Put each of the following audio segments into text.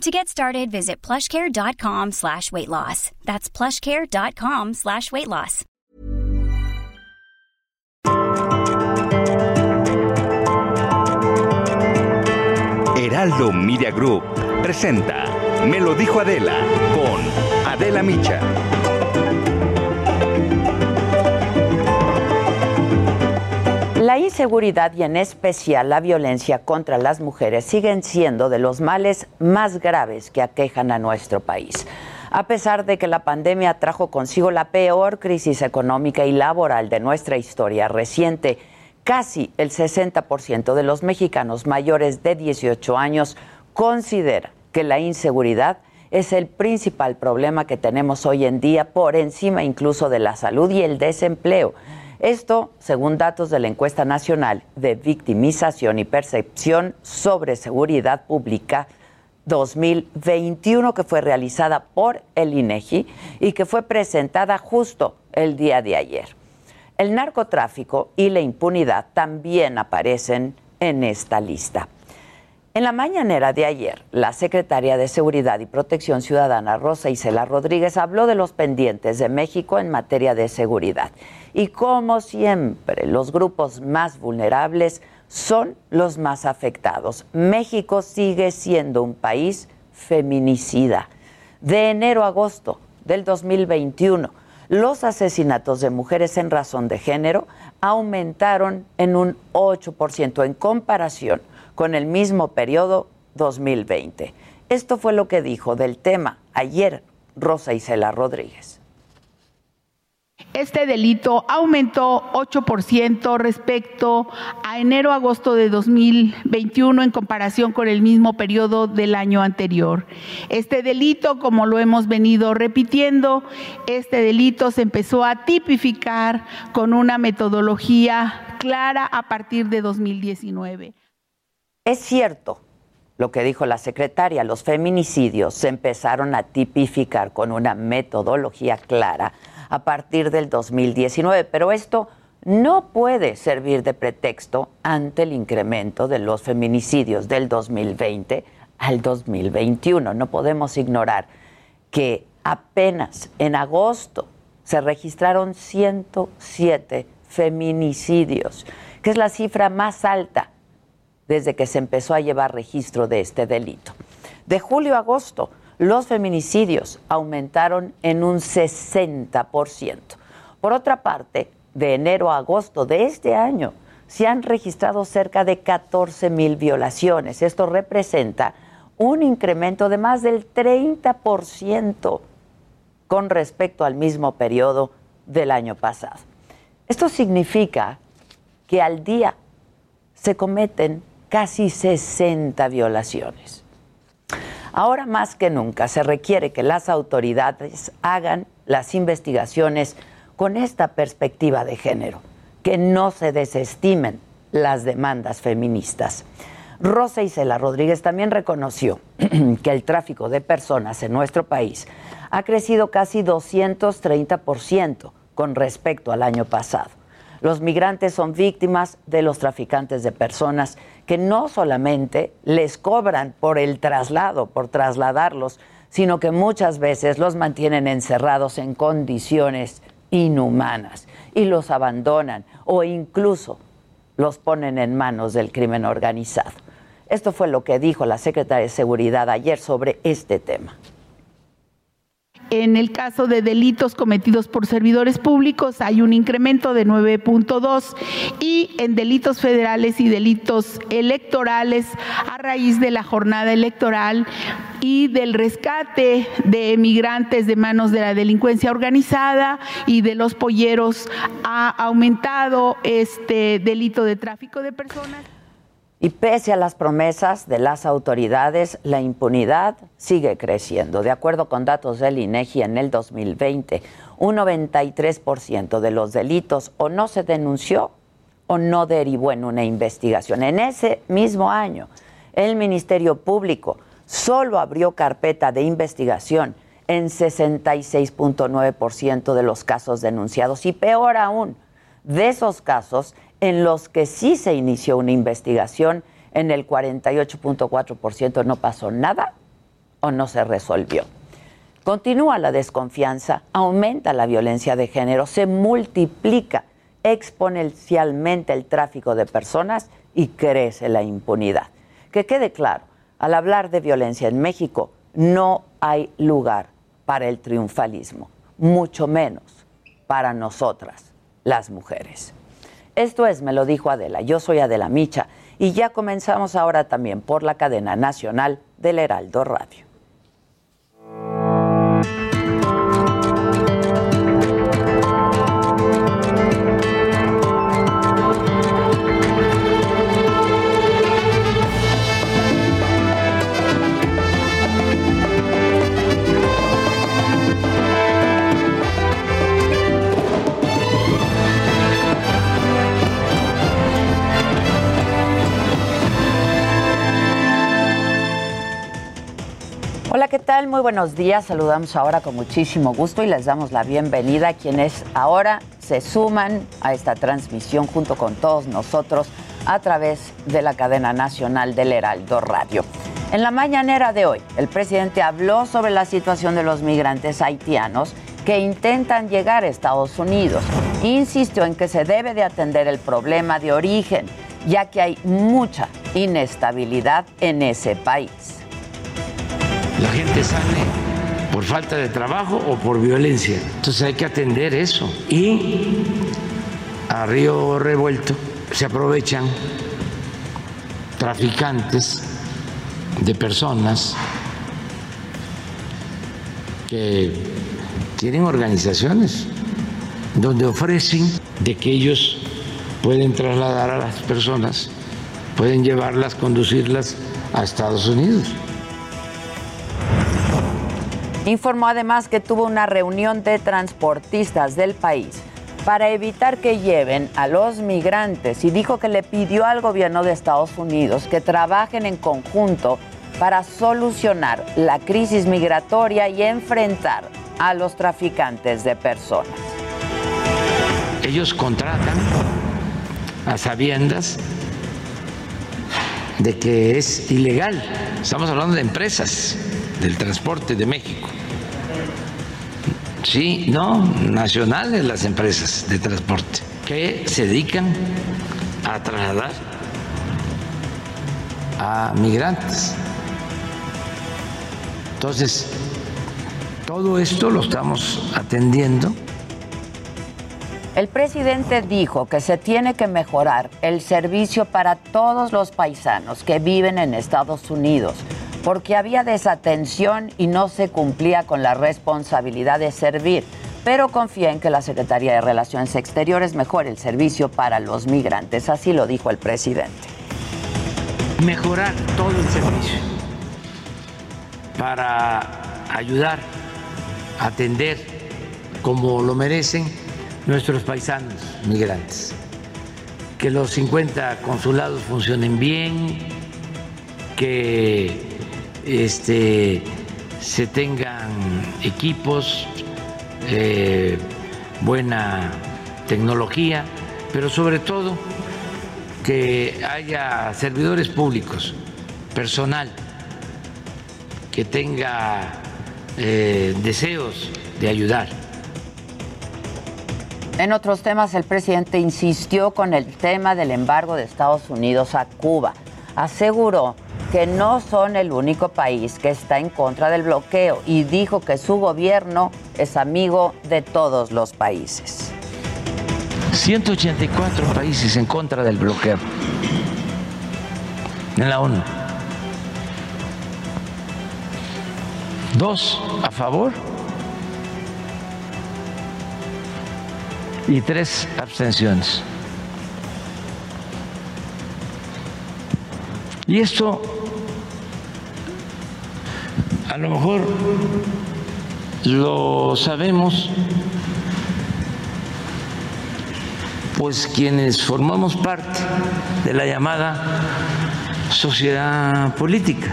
To get started, visit plushcare.com slash weight loss. That's plushcare.com slash weight loss. Heraldo Media Group presenta Me lo dijo Adela con Adela Micha. La inseguridad y en especial la violencia contra las mujeres siguen siendo de los males más graves que aquejan a nuestro país. A pesar de que la pandemia trajo consigo la peor crisis económica y laboral de nuestra historia reciente, casi el 60% de los mexicanos mayores de 18 años considera que la inseguridad es el principal problema que tenemos hoy en día por encima incluso de la salud y el desempleo. Esto, según datos de la encuesta nacional de victimización y percepción sobre seguridad pública 2021 que fue realizada por el INEGI y que fue presentada justo el día de ayer. El narcotráfico y la impunidad también aparecen en esta lista. En la mañanera de ayer, la secretaria de Seguridad y Protección Ciudadana, Rosa Isela Rodríguez, habló de los pendientes de México en materia de seguridad. Y como siempre, los grupos más vulnerables son los más afectados. México sigue siendo un país feminicida. De enero a agosto del 2021, los asesinatos de mujeres en razón de género aumentaron en un 8% en comparación con el mismo periodo 2020. Esto fue lo que dijo del tema ayer Rosa Isela Rodríguez. Este delito aumentó 8% respecto a enero-agosto de 2021 en comparación con el mismo periodo del año anterior. Este delito, como lo hemos venido repitiendo, este delito se empezó a tipificar con una metodología clara a partir de 2019. Es cierto lo que dijo la secretaria, los feminicidios se empezaron a tipificar con una metodología clara a partir del 2019, pero esto no puede servir de pretexto ante el incremento de los feminicidios del 2020 al 2021. No podemos ignorar que apenas en agosto se registraron 107 feminicidios, que es la cifra más alta desde que se empezó a llevar registro de este delito. De julio a agosto, los feminicidios aumentaron en un 60%. Por otra parte, de enero a agosto de este año, se han registrado cerca de 14 mil violaciones. Esto representa un incremento de más del 30% con respecto al mismo periodo del año pasado. Esto significa que al día se cometen casi 60 violaciones. Ahora más que nunca se requiere que las autoridades hagan las investigaciones con esta perspectiva de género, que no se desestimen las demandas feministas. Rosa Isela Rodríguez también reconoció que el tráfico de personas en nuestro país ha crecido casi 230% con respecto al año pasado. Los migrantes son víctimas de los traficantes de personas que no solamente les cobran por el traslado, por trasladarlos, sino que muchas veces los mantienen encerrados en condiciones inhumanas y los abandonan o incluso los ponen en manos del crimen organizado. Esto fue lo que dijo la secretaria de Seguridad ayer sobre este tema. En el caso de delitos cometidos por servidores públicos hay un incremento de 9.2 y en delitos federales y delitos electorales a raíz de la jornada electoral y del rescate de migrantes de manos de la delincuencia organizada y de los polleros ha aumentado este delito de tráfico de personas. Y pese a las promesas de las autoridades, la impunidad sigue creciendo. De acuerdo con datos del INEGI en el 2020, un 93% de los delitos o no se denunció o no derivó en una investigación. En ese mismo año, el Ministerio Público solo abrió carpeta de investigación en 66.9% de los casos denunciados y peor aún, de esos casos en los que sí se inició una investigación, en el 48.4% no pasó nada o no se resolvió. Continúa la desconfianza, aumenta la violencia de género, se multiplica exponencialmente el tráfico de personas y crece la impunidad. Que quede claro, al hablar de violencia en México, no hay lugar para el triunfalismo, mucho menos para nosotras, las mujeres. Esto es, me lo dijo Adela, yo soy Adela Micha y ya comenzamos ahora también por la cadena nacional del Heraldo Radio. Hola, ¿qué tal? Muy buenos días. Saludamos ahora con muchísimo gusto y les damos la bienvenida a quienes ahora se suman a esta transmisión junto con todos nosotros a través de la cadena nacional del Heraldo Radio. En la mañanera de hoy, el presidente habló sobre la situación de los migrantes haitianos que intentan llegar a Estados Unidos. Insistió en que se debe de atender el problema de origen, ya que hay mucha inestabilidad en ese país la gente sale por falta de trabajo o por violencia. Entonces hay que atender eso. Y a río revuelto se aprovechan traficantes de personas que tienen organizaciones donde ofrecen de que ellos pueden trasladar a las personas, pueden llevarlas, conducirlas a Estados Unidos. Informó además que tuvo una reunión de transportistas del país para evitar que lleven a los migrantes y dijo que le pidió al gobierno de Estados Unidos que trabajen en conjunto para solucionar la crisis migratoria y enfrentar a los traficantes de personas. Ellos contratan a sabiendas de que es ilegal. Estamos hablando de empresas del transporte de México. Sí, no, nacionales las empresas de transporte que se dedican a trasladar a migrantes. Entonces, todo esto lo estamos atendiendo. El presidente dijo que se tiene que mejorar el servicio para todos los paisanos que viven en Estados Unidos porque había desatención y no se cumplía con la responsabilidad de servir, pero confía en que la Secretaría de Relaciones Exteriores mejore el servicio para los migrantes, así lo dijo el presidente. Mejorar todo el servicio para ayudar atender como lo merecen nuestros paisanos migrantes. Que los 50 consulados funcionen bien, que este, se tengan equipos, eh, buena tecnología, pero sobre todo que haya servidores públicos, personal que tenga eh, deseos de ayudar. En otros temas, el presidente insistió con el tema del embargo de Estados Unidos a Cuba. Aseguró que no son el único país que está en contra del bloqueo y dijo que su gobierno es amigo de todos los países. 184 países en contra del bloqueo en la ONU. Dos a favor y tres abstenciones. Y esto a lo mejor lo sabemos pues quienes formamos parte de la llamada sociedad política.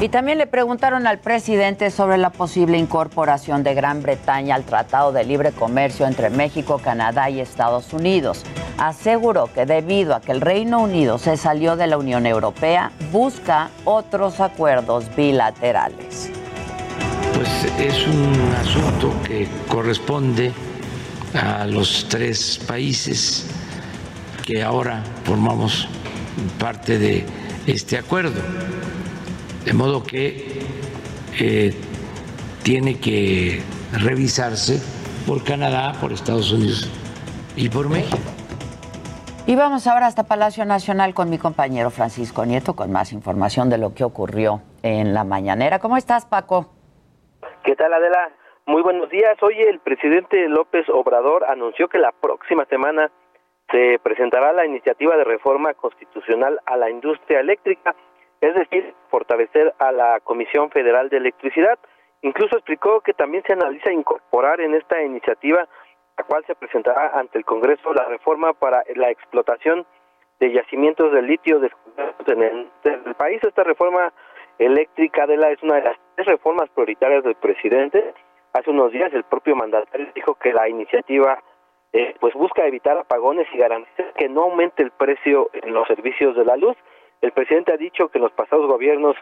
Y también le preguntaron al presidente sobre la posible incorporación de Gran Bretaña al Tratado de Libre Comercio entre México, Canadá y Estados Unidos. Aseguró que debido a que el Reino Unido se salió de la Unión Europea, busca otros acuerdos bilaterales. Pues es un asunto que corresponde a los tres países que ahora formamos parte de este acuerdo. De modo que eh, tiene que revisarse por Canadá, por Estados Unidos y por México. Y vamos ahora hasta Palacio Nacional con mi compañero Francisco Nieto con más información de lo que ocurrió en la mañanera. ¿Cómo estás, Paco? ¿Qué tal, Adela? Muy buenos días. Hoy el presidente López Obrador anunció que la próxima semana se presentará la iniciativa de reforma constitucional a la industria eléctrica es decir, fortalecer a la Comisión Federal de Electricidad. Incluso explicó que también se analiza incorporar en esta iniciativa, la cual se presentará ante el Congreso, la reforma para la explotación de yacimientos de litio en el, país. Esta reforma eléctrica de la es una de las tres reformas prioritarias del presidente. Hace unos días el propio mandatario dijo que la iniciativa eh, pues busca evitar apagones y garantizar que no aumente el precio en los servicios de la luz. El presidente ha dicho que en los pasados gobiernos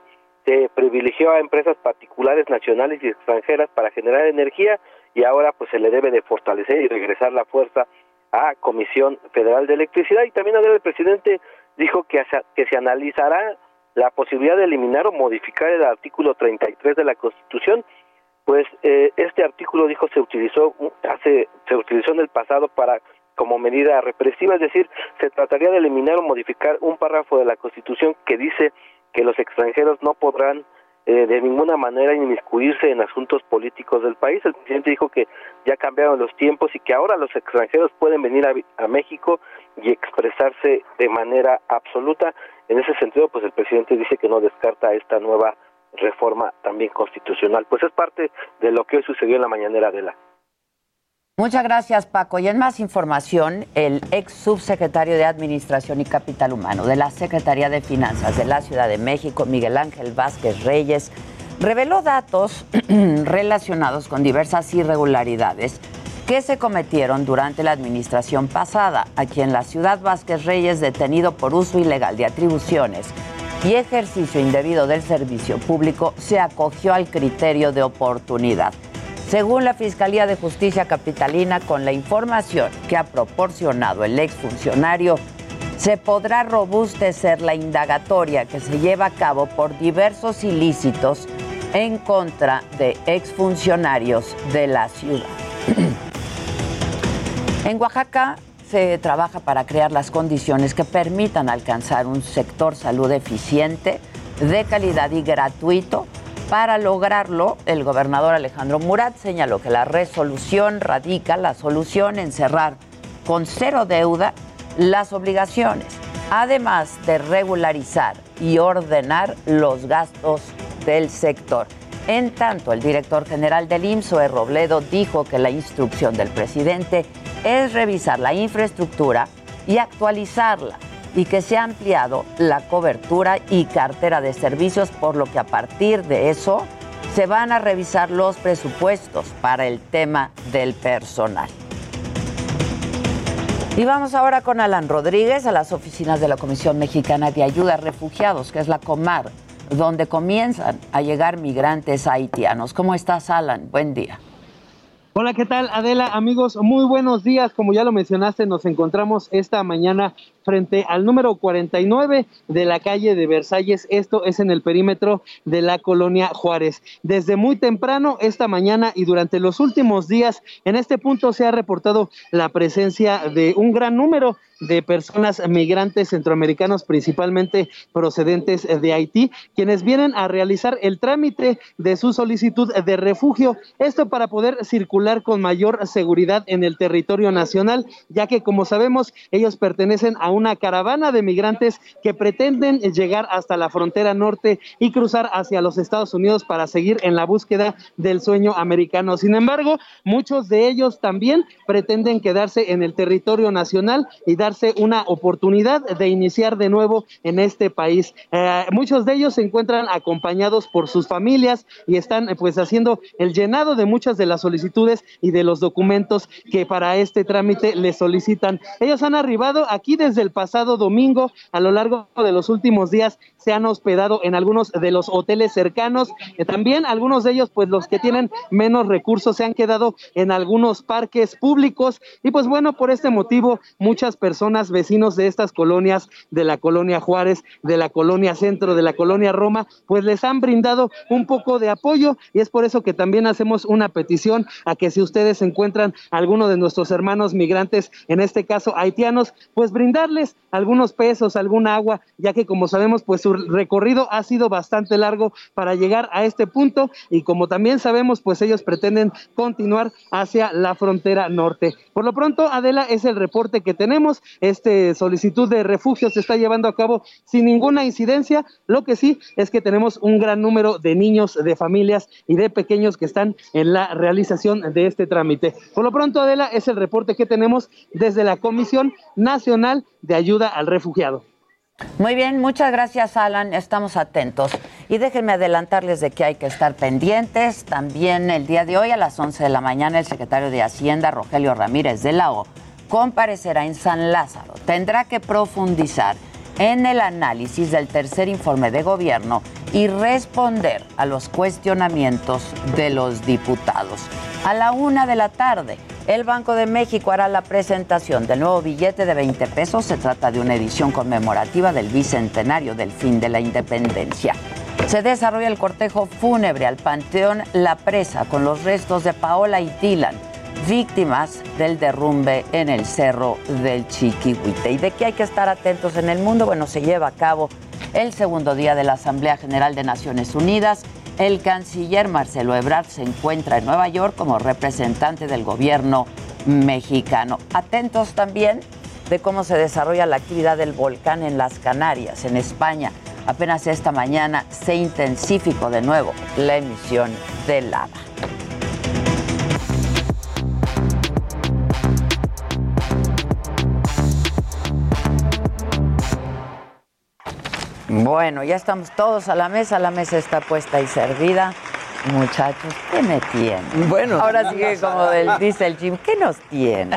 se privilegió a empresas particulares nacionales y extranjeras para generar energía y ahora pues se le debe de fortalecer y regresar la fuerza a Comisión Federal de Electricidad. Y también el presidente dijo que, se analizará la posibilidad de eliminar o modificar el artículo 33 de la Constitución. Pues eh, este artículo dijo se utilizó hace se utilizó en el pasado para como medida represiva, es decir, se trataría de eliminar o modificar un párrafo de la Constitución que dice que los extranjeros no podrán eh, de ninguna manera inmiscuirse en asuntos políticos del país. El presidente dijo que ya cambiaron los tiempos y que ahora los extranjeros pueden venir a, a México y expresarse de manera absoluta. En ese sentido, pues el presidente dice que no descarta esta nueva reforma también constitucional. Pues es parte de lo que hoy sucedió en la mañanera de la Muchas gracias, Paco. Y en más información, el ex subsecretario de Administración y Capital Humano de la Secretaría de Finanzas de la Ciudad de México, Miguel Ángel Vázquez Reyes, reveló datos relacionados con diversas irregularidades que se cometieron durante la administración pasada, aquí en la ciudad Vázquez Reyes, detenido por uso ilegal de atribuciones y ejercicio indebido del servicio público, se acogió al criterio de oportunidad. Según la Fiscalía de Justicia Capitalina, con la información que ha proporcionado el exfuncionario, se podrá robustecer la indagatoria que se lleva a cabo por diversos ilícitos en contra de exfuncionarios de la ciudad. en Oaxaca se trabaja para crear las condiciones que permitan alcanzar un sector salud eficiente, de calidad y gratuito para lograrlo, el gobernador Alejandro Murat señaló que la resolución radica la solución en cerrar con cero deuda las obligaciones, además de regularizar y ordenar los gastos del sector. En tanto, el director general del IMSS, e. Robledo, dijo que la instrucción del presidente es revisar la infraestructura y actualizarla y que se ha ampliado la cobertura y cartera de servicios, por lo que a partir de eso se van a revisar los presupuestos para el tema del personal. Y vamos ahora con Alan Rodríguez a las oficinas de la Comisión Mexicana de Ayuda a Refugiados, que es la COMAR, donde comienzan a llegar migrantes haitianos. ¿Cómo estás, Alan? Buen día. Hola, ¿qué tal Adela? Amigos, muy buenos días. Como ya lo mencionaste, nos encontramos esta mañana frente al número 49 de la calle de Versalles. Esto es en el perímetro de la colonia Juárez. Desde muy temprano esta mañana y durante los últimos días, en este punto se ha reportado la presencia de un gran número de personas migrantes centroamericanos, principalmente procedentes de Haití, quienes vienen a realizar el trámite de su solicitud de refugio. Esto para poder circular con mayor seguridad en el territorio nacional, ya que como sabemos, ellos pertenecen a un una caravana de migrantes que pretenden llegar hasta la frontera norte y cruzar hacia los Estados Unidos para seguir en la búsqueda del sueño americano. Sin embargo, muchos de ellos también pretenden quedarse en el territorio nacional y darse una oportunidad de iniciar de nuevo en este país. Eh, muchos de ellos se encuentran acompañados por sus familias y están pues haciendo el llenado de muchas de las solicitudes y de los documentos que para este trámite les solicitan. Ellos han arribado aquí desde el pasado domingo. A lo largo de los últimos días se han hospedado en algunos de los hoteles cercanos. Eh, también algunos de ellos, pues los que tienen menos recursos, se han quedado en algunos parques públicos. Y pues bueno, por este motivo, muchas personas, vecinos de estas colonias, de la colonia Juárez, de la colonia Centro, de la colonia Roma, pues les han brindado un poco de apoyo. Y es por eso que también hacemos una petición a que si ustedes encuentran alguno de nuestros hermanos migrantes, en este caso haitianos, pues brindarles algunos pesos, algún agua, ya que como sabemos, pues su recorrido ha sido bastante largo para llegar a este punto y como también sabemos, pues ellos pretenden continuar hacia la frontera norte. Por lo pronto, Adela, es el reporte que tenemos. Este solicitud de refugio se está llevando a cabo sin ninguna incidencia. Lo que sí es que tenemos un gran número de niños, de familias y de pequeños que están en la realización de este trámite. Por lo pronto, Adela, es el reporte que tenemos desde la Comisión Nacional de Ayuda al Refugiado. Muy bien, muchas gracias Alan, estamos atentos. Y déjenme adelantarles de que hay que estar pendientes. También el día de hoy a las 11 de la mañana el secretario de Hacienda, Rogelio Ramírez de la O, comparecerá en San Lázaro. Tendrá que profundizar en el análisis del tercer informe de gobierno y responder a los cuestionamientos de los diputados. A la una de la tarde, el Banco de México hará la presentación del nuevo billete de 20 pesos. Se trata de una edición conmemorativa del bicentenario del fin de la independencia. Se desarrolla el cortejo fúnebre al Panteón La Presa con los restos de Paola y Tilan, víctimas del derrumbe en el cerro del Chiquihuite. ¿Y de qué hay que estar atentos en el mundo? Bueno, se lleva a cabo el segundo día de la Asamblea General de Naciones Unidas. El canciller Marcelo Ebrard se encuentra en Nueva York como representante del gobierno mexicano. Atentos también de cómo se desarrolla la actividad del volcán en las Canarias, en España. Apenas esta mañana se intensificó de nuevo la emisión de lava. Bueno, ya estamos todos a la mesa, la mesa está puesta y servida. Muchachos, ¿qué me tienen? Bueno. Ahora sí que como del- dice el Jim, ¿qué nos tiene?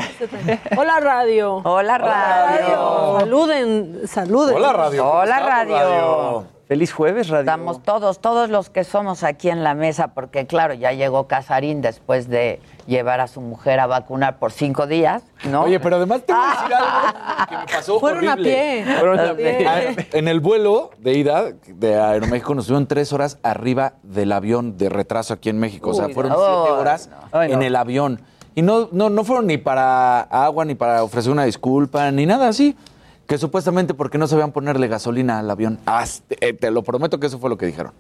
Hola radio. Hola radio. Saluden, saluden. Hola, radio. ¿cómo Hola radio. Feliz jueves, radio. Estamos todos, todos los que somos aquí en la mesa, porque claro, ya llegó Casarín después de llevar a su mujer a vacunar por cinco días, ¿no? Oye, pero además te voy a decir algo que me pasó Fueron a horrible. pie. Fueron a A pie. Ah, En el vuelo de ida de Aeroméxico nos tuvieron tres horas arriba del avión de retraso aquí en México. o sea, fueron no. siete horas no. Ay, no. en el avión. Y no, no, no fueron ni para agua, ni para ofrecer una disculpa, ni nada así. Que supuestamente porque no sabían ponerle gasolina al avión. Ah, te, te lo prometo que eso fue lo que dijeron.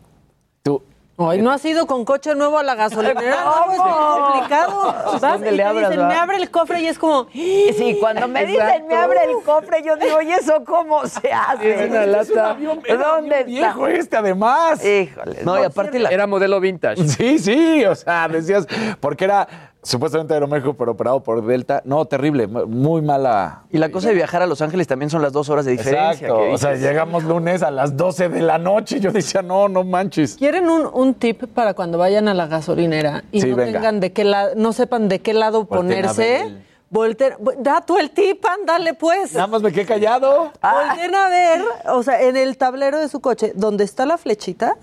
Tú, Ay, no has ido con coche nuevo a la gasolinera. No, es complicado. Vas ¿Dónde y le te abras, dicen, va? me abre el cofre y es como. Sí, cuando me dicen, me abre el cofre, yo digo, ¿y eso cómo se hace? Es una lata. ¿Dónde está? viejo este además. Híjole. No, y aparte la- era modelo vintage. Sí, sí, o sea, decías, porque era supuestamente Aeroméxico, pero operado por Delta. No, terrible, muy mala. Y la cosa de viajar a Los Ángeles también son las dos horas de diferencia. Exacto. que O sea, llegamos lunes a las 12 de la noche. Yo decía, no, no manches. ¿Quieren un, un tip para cuando vayan a la gasolinera y Sí, no venga. tengan de qué lado, no sepan de qué lado ponerse? Volten, da tú el tip, ándale pues. Nada más me quedé callado. Volten a ver, o sea, en el tablero de su coche, donde está la flechita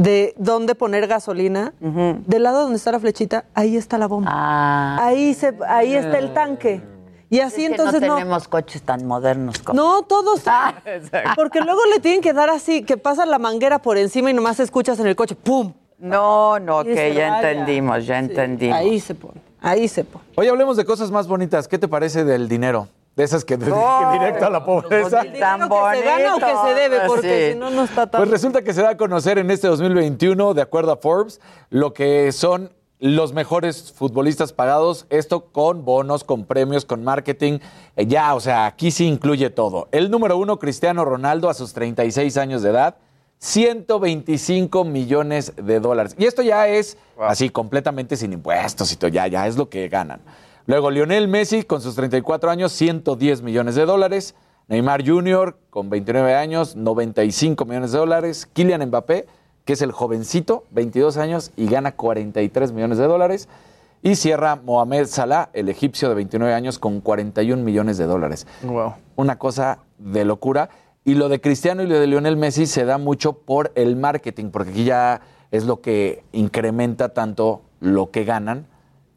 de dónde poner gasolina, del lado donde está la flechita, ahí está la bomba. Ah. Ahí se, ahí está el tanque. Y así Es que entonces no no. tenemos coches tan modernos como. No, todos. porque luego le tienen que dar así, que pasa la manguera por encima y nomás escuchas en el coche, ¡pum! No, no, que ya entendimos, ya Sí, entendimos. Ahí se pone, ahí se pone. Oye, hablemos de cosas más bonitas. ¿Qué te parece del dinero? De esas que Oh, directo a la pobreza. el Tan que se gana o que se debe, porque sí. si no, no está tan... Pues resulta que se da a conocer en este 2021, de acuerdo a Forbes, lo que son los mejores futbolistas pagados, esto con bonos, con premios, con marketing. Eh, ya, o sea, aquí sí incluye todo. El número uno, Cristiano Ronaldo, a sus 36 años de edad, 125 millones de dólares. Y esto ya es así completamente sin impuestos y todo, ya, ya es lo que ganan. Luego Lionel Messi con sus 34 años, 110 millones de dólares. Neymar Jr. con 29 años, 95 millones de dólares. Kylian Mbappé, que es el jovencito, 22 años y gana 43 millones de dólares. Y cierra Mohamed Salah, el egipcio de 29 años, con 41 millones de dólares. Wow. Una cosa de locura. Y lo de Cristiano y lo de Lionel Messi se da mucho por el marketing, porque aquí ya es lo que incrementa tanto lo que ganan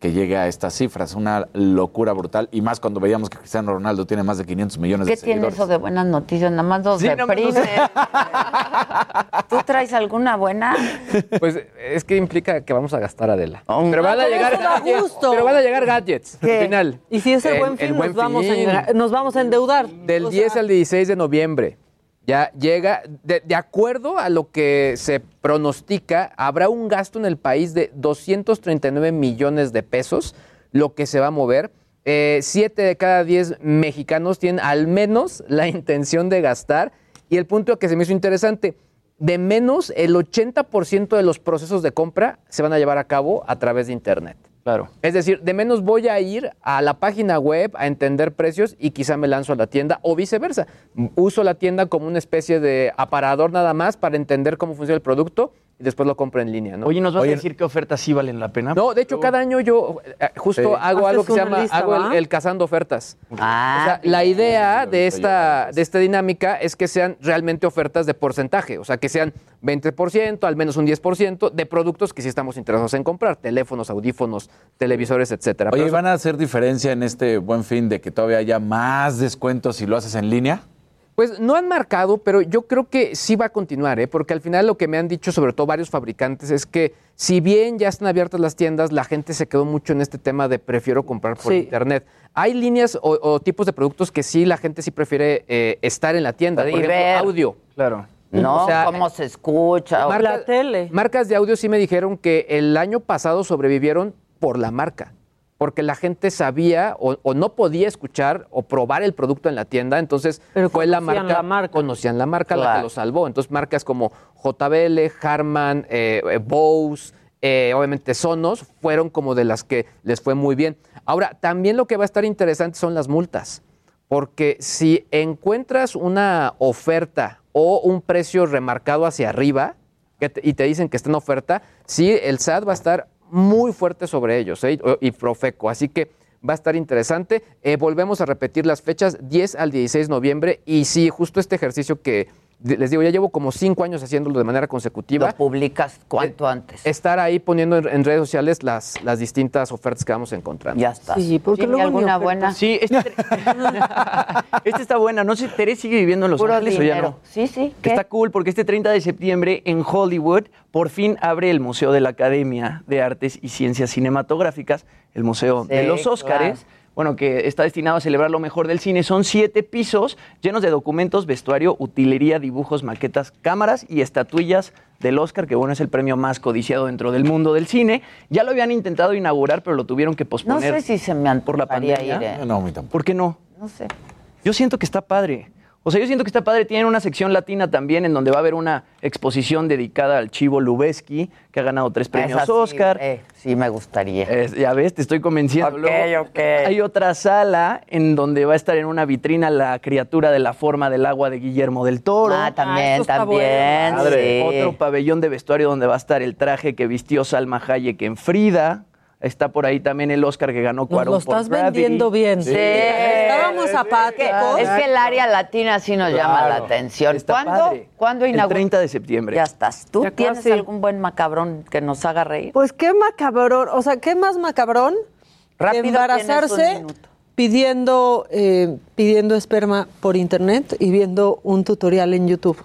que llegue a estas cifras. Una locura brutal. Y más cuando veíamos que Cristiano Ronaldo tiene más de 500 millones ¿Qué de tiene seguidores. eso de buenas noticias? Nada más nos Sí, no, deprime. no sé. ¿Tú traes alguna buena? Pues es que implica que vamos a gastar Adela. Oh, Pero van a pero llegar gadgets. Pero van a llegar gadgets ¿Qué? al final. Y si es el, buen fin, nos, vamos a, nos vamos a endeudar. Del O 10 sea, al 16 de noviembre. Ya llega, de, acuerdo a lo que se pronostica, habrá un gasto en el país de 239 millones de pesos, lo que se va a mover. Eh, siete de cada diez mexicanos tienen al menos la intención de gastar. Y el punto que se me hizo interesante, de menos el 80% de los procesos de compra se van a llevar a cabo a través de Internet. Claro. Es decir, de menos voy a ir a la página web a entender precios y quizá me lanzo a la tienda o viceversa. Uso la tienda como una especie de aparador nada más para entender cómo funciona el producto después lo compro en línea, ¿no? Oye, ¿nos vas Oye, a decir qué ofertas sí valen la pena? no, de hecho, cada año yo eh, justo Sí. hago algo que se llama lista, hago el, cazando ofertas. Ah, O sea, la idea de esta, de esta dinámica es que sean realmente ofertas de porcentaje, o sea, que sean 20%, al menos un 10% de productos que sí estamos interesados en comprar, teléfonos, audífonos, televisores, etcétera. Oye, Pero ¿y van a hacer diferencia en este buen fin de que todavía haya más descuentos si lo haces en línea? Pues no han marcado, pero yo creo que sí va a continuar, ¿eh? porque al final lo que me han dicho, sobre todo varios fabricantes, es que si bien ya están abiertas las tiendas, la gente se quedó mucho en este tema de prefiero comprar por Sí. internet. Hay líneas o, o tipos de productos que sí la gente sí prefiere eh, estar en la tienda. Y Por ejemplo, ver. audio. Claro. no, o sea, cómo se escucha. Marca- La tele. Marcas de audio sí me dijeron que el año pasado sobrevivieron por la marca, porque la gente sabía o, o no podía escuchar o probar el producto en la tienda, entonces Pero fue la conocían marca, la marca. conocían la marca la que lo salvó. Entonces marcas como JBL, Harman, eh, eh, Bose, eh, obviamente Sonos, fueron como de las que les fue muy bien. Ahora, también lo que va a estar interesante son las multas. Porque si encuentras una oferta o un precio remarcado hacia arriba que te- y te dicen que está en oferta, sí, el SAT va a estar muy fuerte sobre ellos ¿eh? y Profeco. Así que va a estar interesante. Eh, volvemos a repetir las fechas 10 al 16 de noviembre y sí, justo este ejercicio que les digo, ya llevo como cinco años haciéndolo de manera consecutiva. Lo publicas cuanto Eh, antes. Estar ahí poniendo en, en redes sociales las, las distintas ofertas que vamos encontrando. Ya está. Sí, porque ¿Tiene luego alguna buena? Sí, este, este está buena. No sé, Teresa sigue viviendo en Los Puro Ángeles o ya dinero. no. Sí, sí. ¿qué? Está cool porque este 30 de septiembre en Hollywood por fin abre el Museo de la Academia de Artes y Ciencias Cinematográficas, el Museo de Sí, los Óscares. claro. Bueno, que está destinado a celebrar lo mejor del cine. Son siete pisos llenos de documentos, vestuario, utilería, dibujos, maquetas, cámaras y estatuillas del Oscar, que bueno, es el premio más codiciado dentro del mundo del cine. Ya lo habían intentado inaugurar, pero lo tuvieron que No posponer. sé si se me por la pandemia. ir. ¿eh? No, a mí tampoco. ¿Por qué no? No sé. Yo siento que está padre. O sea, yo siento que está padre. Tienen una sección latina también en donde va a haber una exposición dedicada al Chivo Lubeski, que ha ganado tres premios Esa sí, Oscar. eh, sí, me gustaría. Es- ya ves, te estoy convenciendo. Ok, Luego, ok. Hay otra sala en donde va a estar en una vitrina la criatura de la forma del agua de Guillermo del Toro. ah, Ah, también, está también. bueno. sí. Otro pabellón de vestuario donde va a estar el traje que vistió Salma Hayek en Frida. Está por ahí también el Oscar que ganó Cuarón lo estás vendiendo bien. Sí. Estábamos apáticos. Es que el área latina sí nos llama la atención. Está ¿Cuándo? padre. ¿Cuándo El inaugura? 30 de septiembre. Ya estás. ¿Tú Ya tienes casi. algún buen macabrón que nos haga reír? Pues qué macabrón, o sea, qué más macabrón que Rápido, embarazarse pidiendo, eh, pidiendo esperma por internet y viendo un tutorial en YouTube.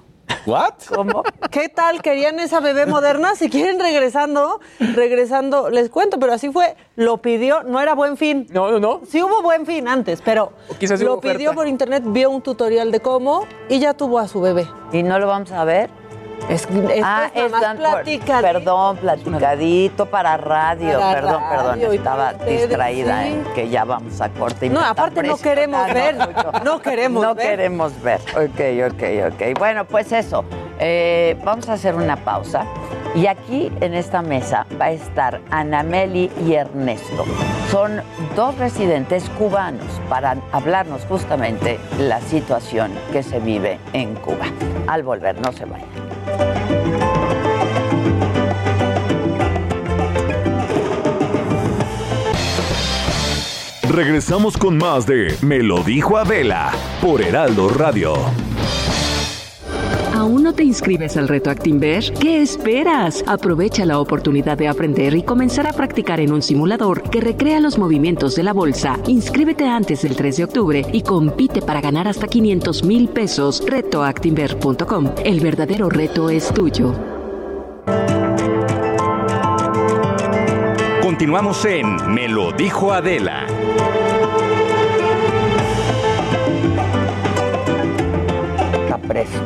¿What? ¿Cómo? ¿Qué tal? ¿Querían esa bebé moderna? Si quieren regresando, regresando, les cuento, pero así fue, lo pidió, no era buen fin. No, no, no. Sí hubo buen fin antes, pero lo oferta. pidió por internet, vio un tutorial de cómo y ya tuvo a su bebé. ¿Y no lo vamos a ver? Es, esto ah, es más platicadito. Perdón, platicadito para radio. Para perdón, perdón. radio, Estaba ustedes, distraída sí. en que ya vamos a corte. y No, aparte no queremos ver. No queremos No ver. queremos ver. Ok, ok, ok. Bueno, pues eso. Eh, vamos a hacer una pausa. Y aquí en esta mesa va a estar Anameli y Ernesto. Son dos residentes cubanos para hablarnos justamente la situación que se vive en Cuba. Al volver, no se vayan. Regresamos con más de Me lo dijo Adela por Heraldo Radio. ¿Aún no te inscribes al reto Actinver? ¿Qué esperas? Aprovecha la oportunidad de aprender y comenzar a practicar en un simulador que recrea los movimientos de la bolsa. Inscríbete antes del 3 de octubre y compite para ganar hasta 500 mil pesos. Retoactinver.com. El verdadero reto es tuyo. Continuamos en Me lo dijo Adela. Está preso.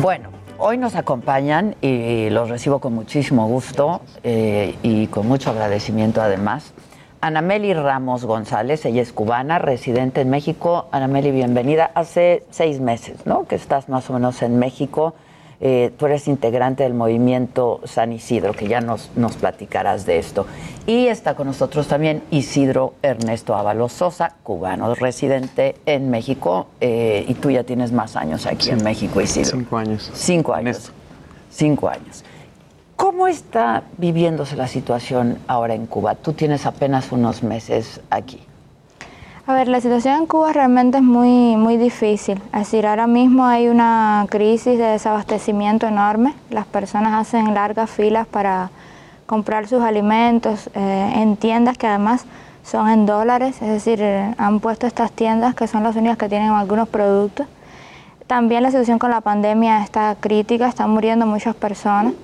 Bueno, hoy nos acompañan y los recibo con muchísimo gusto eh, y con mucho agradecimiento además. Anameli Ramos González, ella es cubana, residente en México. Anameli, bienvenida. Hace seis meses, ¿no? Que estás más o menos en México. Eh, tú eres integrante del movimiento San Isidro, que ya nos, nos platicarás de esto. Y está con nosotros también Isidro Ernesto Ábalos Sosa, cubano, residente en México. eh, y tú ya tienes más años aquí en México, Isidro. Cinco años. Cinco años. Cinco años. ¿Cómo está viviéndose la situación ahora en Cuba? Tú tienes apenas unos meses aquí. A ver, la situación en Cuba realmente es muy, muy difícil. Es decir, ahora mismo hay una crisis de desabastecimiento enorme. Las personas hacen largas filas para comprar sus alimentos eh, en tiendas que además son en dólares. Es decir, han puesto estas tiendas que son las únicas que tienen algunos productos. También la situación con la pandemia está crítica, están muriendo muchas personas.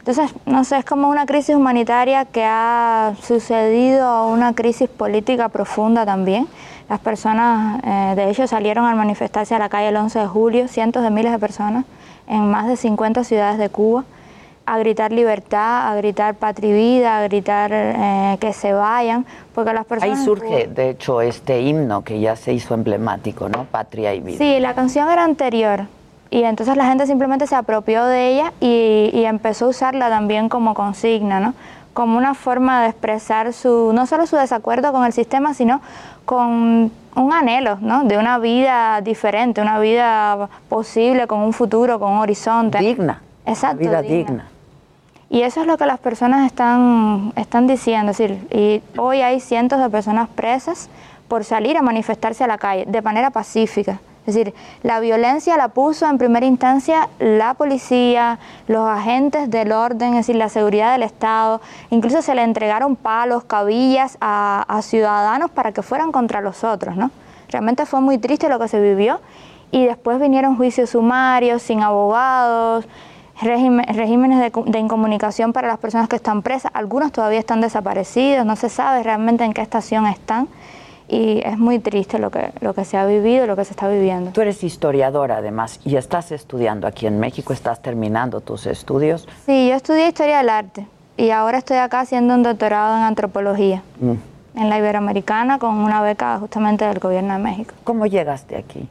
Entonces, no sé, es como una crisis humanitaria que ha sucedido a una crisis política profunda también. Las personas, eh, de hecho, salieron a manifestarse a la calle el 11 de julio, cientos de miles de personas en más de 50 ciudades de Cuba, a gritar libertad, a gritar patria y vida, a gritar eh, que se vayan, porque las personas... Ahí surge, de hecho, este himno que ya se hizo emblemático, ¿no? Patria y vida. Sí, la canción era anterior y entonces la gente simplemente se apropió de ella y, y empezó a usarla también como consigna, ¿no? Como una forma de expresar su, no solo su desacuerdo con el sistema, sino con un anhelo, ¿no? De una vida diferente, una vida posible, con un futuro, con un horizonte. Digna. Exacto. Vida digna. Y eso es lo que las personas están, están diciendo. Es decir, y hoy hay cientos de personas presas por salir a manifestarse a la calle de manera pacífica. Es decir, la violencia la puso en primera instancia la policía, los agentes del orden, es decir, la seguridad del Estado. Incluso se le entregaron palos, cabillas a, ciudadanos para que fueran contra los otros, ¿no? Realmente fue muy triste lo que se vivió. Y después vinieron juicios sumarios, sin abogados, regímenes de, de incomunicación para las personas que están presas. Algunos todavía están desaparecidos, no se sabe realmente en qué estación están. Y es muy triste lo que, lo que se ha vivido, lo que se está viviendo. Tú eres historiadora además y estás estudiando aquí en México, estás terminando tus estudios. Sí, yo estudié historia del arte y ahora estoy acá haciendo un doctorado en antropología Mm. en la Iberoamericana con una beca justamente del gobierno de México. ¿Cómo llegaste aquí?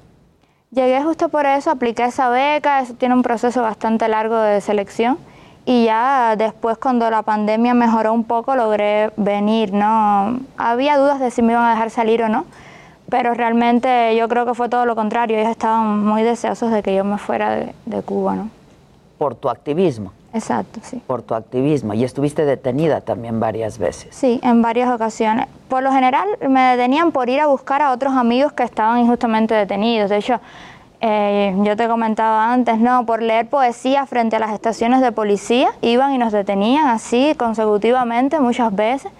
Llegué justo por eso, apliqué esa beca, eso tiene un proceso bastante largo de selección y ya después cuando la pandemia mejoró un poco logré venir, ¿no? Había dudas de si me iban a dejar salir o no, pero realmente yo creo que fue todo lo contrario, ellos estaban muy deseosos de que yo me fuera de, de Cuba, ¿no? Por tu activismo, Exacto, sí. por tu activismo. Y estuviste detenida también varias veces. Sí, en varias ocasiones. Por lo general me detenían por ir a buscar a otros amigos que estaban injustamente detenidos. De hecho, eh, yo te comentaba antes, no, por leer poesía frente a las estaciones de policía, iban y nos detenían así consecutivamente muchas veces.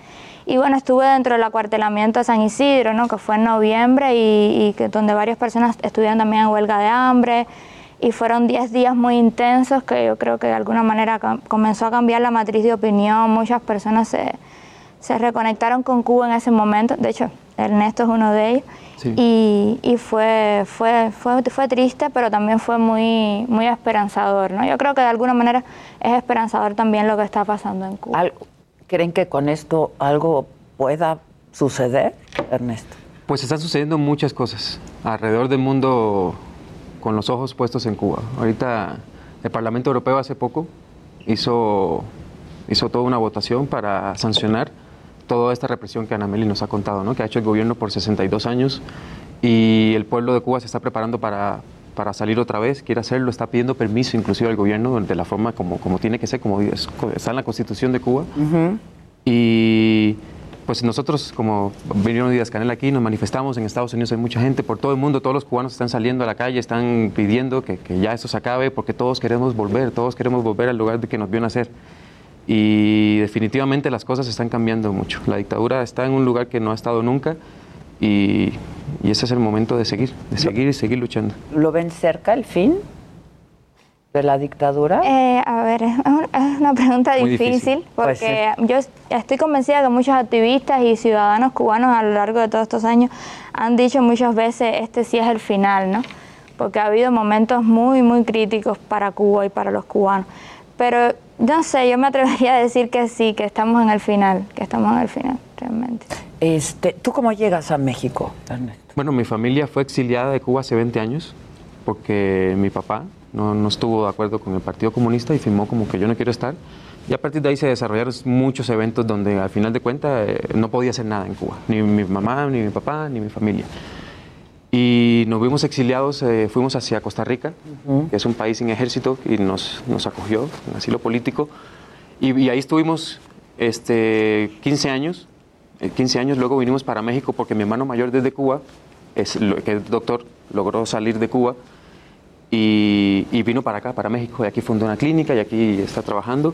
Y bueno, estuve dentro del acuartelamiento de San Isidro, ¿no? que fue en noviembre y, y donde varias personas estuvieron también en huelga de hambre. Y fueron 10 días muy intensos que yo creo que de alguna manera comenzó a cambiar la matriz de opinión. Muchas personas se, se reconectaron con Cuba en ese momento. De hecho, Ernesto es uno de ellos. Sí. Y, y fue, fue, fue, fue triste, pero también fue muy, muy esperanzador. ¿no? Yo creo que de alguna manera es esperanzador también lo que está pasando en Cuba. ¿Creen que con esto algo pueda suceder, Ernesto? Pues están sucediendo muchas cosas alrededor del mundo con los ojos puestos en Cuba. Ahorita el Parlamento Europeo hace poco hizo, hizo toda una votación para sancionar toda esta represión que Anameli nos ha contado, ¿no? que ha hecho el gobierno por 62 años y el pueblo de Cuba se está preparando para, para salir otra vez, quiere hacerlo, está pidiendo permiso inclusive al gobierno de la forma como, como tiene que ser, como es- está en la constitución de Cuba. Y pues nosotros, como vinieron Díaz Canel aquí, nos manifestamos en Estados Unidos, hay mucha gente por todo el mundo, todos los cubanos están saliendo a la calle, están pidiendo que, que ya eso se acabe, porque todos queremos volver, todos queremos volver al lugar de que nos vio nacer. Y definitivamente las cosas están cambiando mucho. La dictadura está en un lugar que no ha estado nunca y, y ese es el momento de seguir, de seguir y seguir luchando. ¿Lo ven cerca el fin de la dictadura? Eh, a ver, es un- es una pregunta difícil, difícil. porque Pues yo es- estoy convencida que muchos activistas y ciudadanos cubanos a lo largo de todos estos años han dicho muchas veces este sí es el final, ¿no? Porque ha habido momentos muy, muy críticos para Cuba y para los cubanos. Pero no sé, yo me atrevería a decir que sí, que estamos en el final, que estamos en el final, realmente. Este, ¿Tú cómo llegas a México, Ernesto? Bueno, mi familia fue exiliada de Cuba hace 20 años porque mi papá no, no estuvo de acuerdo con el Partido Comunista y firmó como que yo no quiero estar. Y a partir de ahí se desarrollaron muchos eventos donde al final de cuentas eh, no podía hacer nada en Cuba, ni mi mamá, ni mi papá, ni mi familia. Y nos vimos exiliados, eh, fuimos hacia Costa Rica, que es un país sin ejército, y nos, nos acogió en asilo político. Y, y ahí estuvimos este, 15 años. eh, 15 años, luego vinimos para México porque mi hermano mayor desde Cuba, es, que es doctor, logró salir de Cuba y, y vino para acá, para México, y aquí fundó una clínica y aquí está trabajando.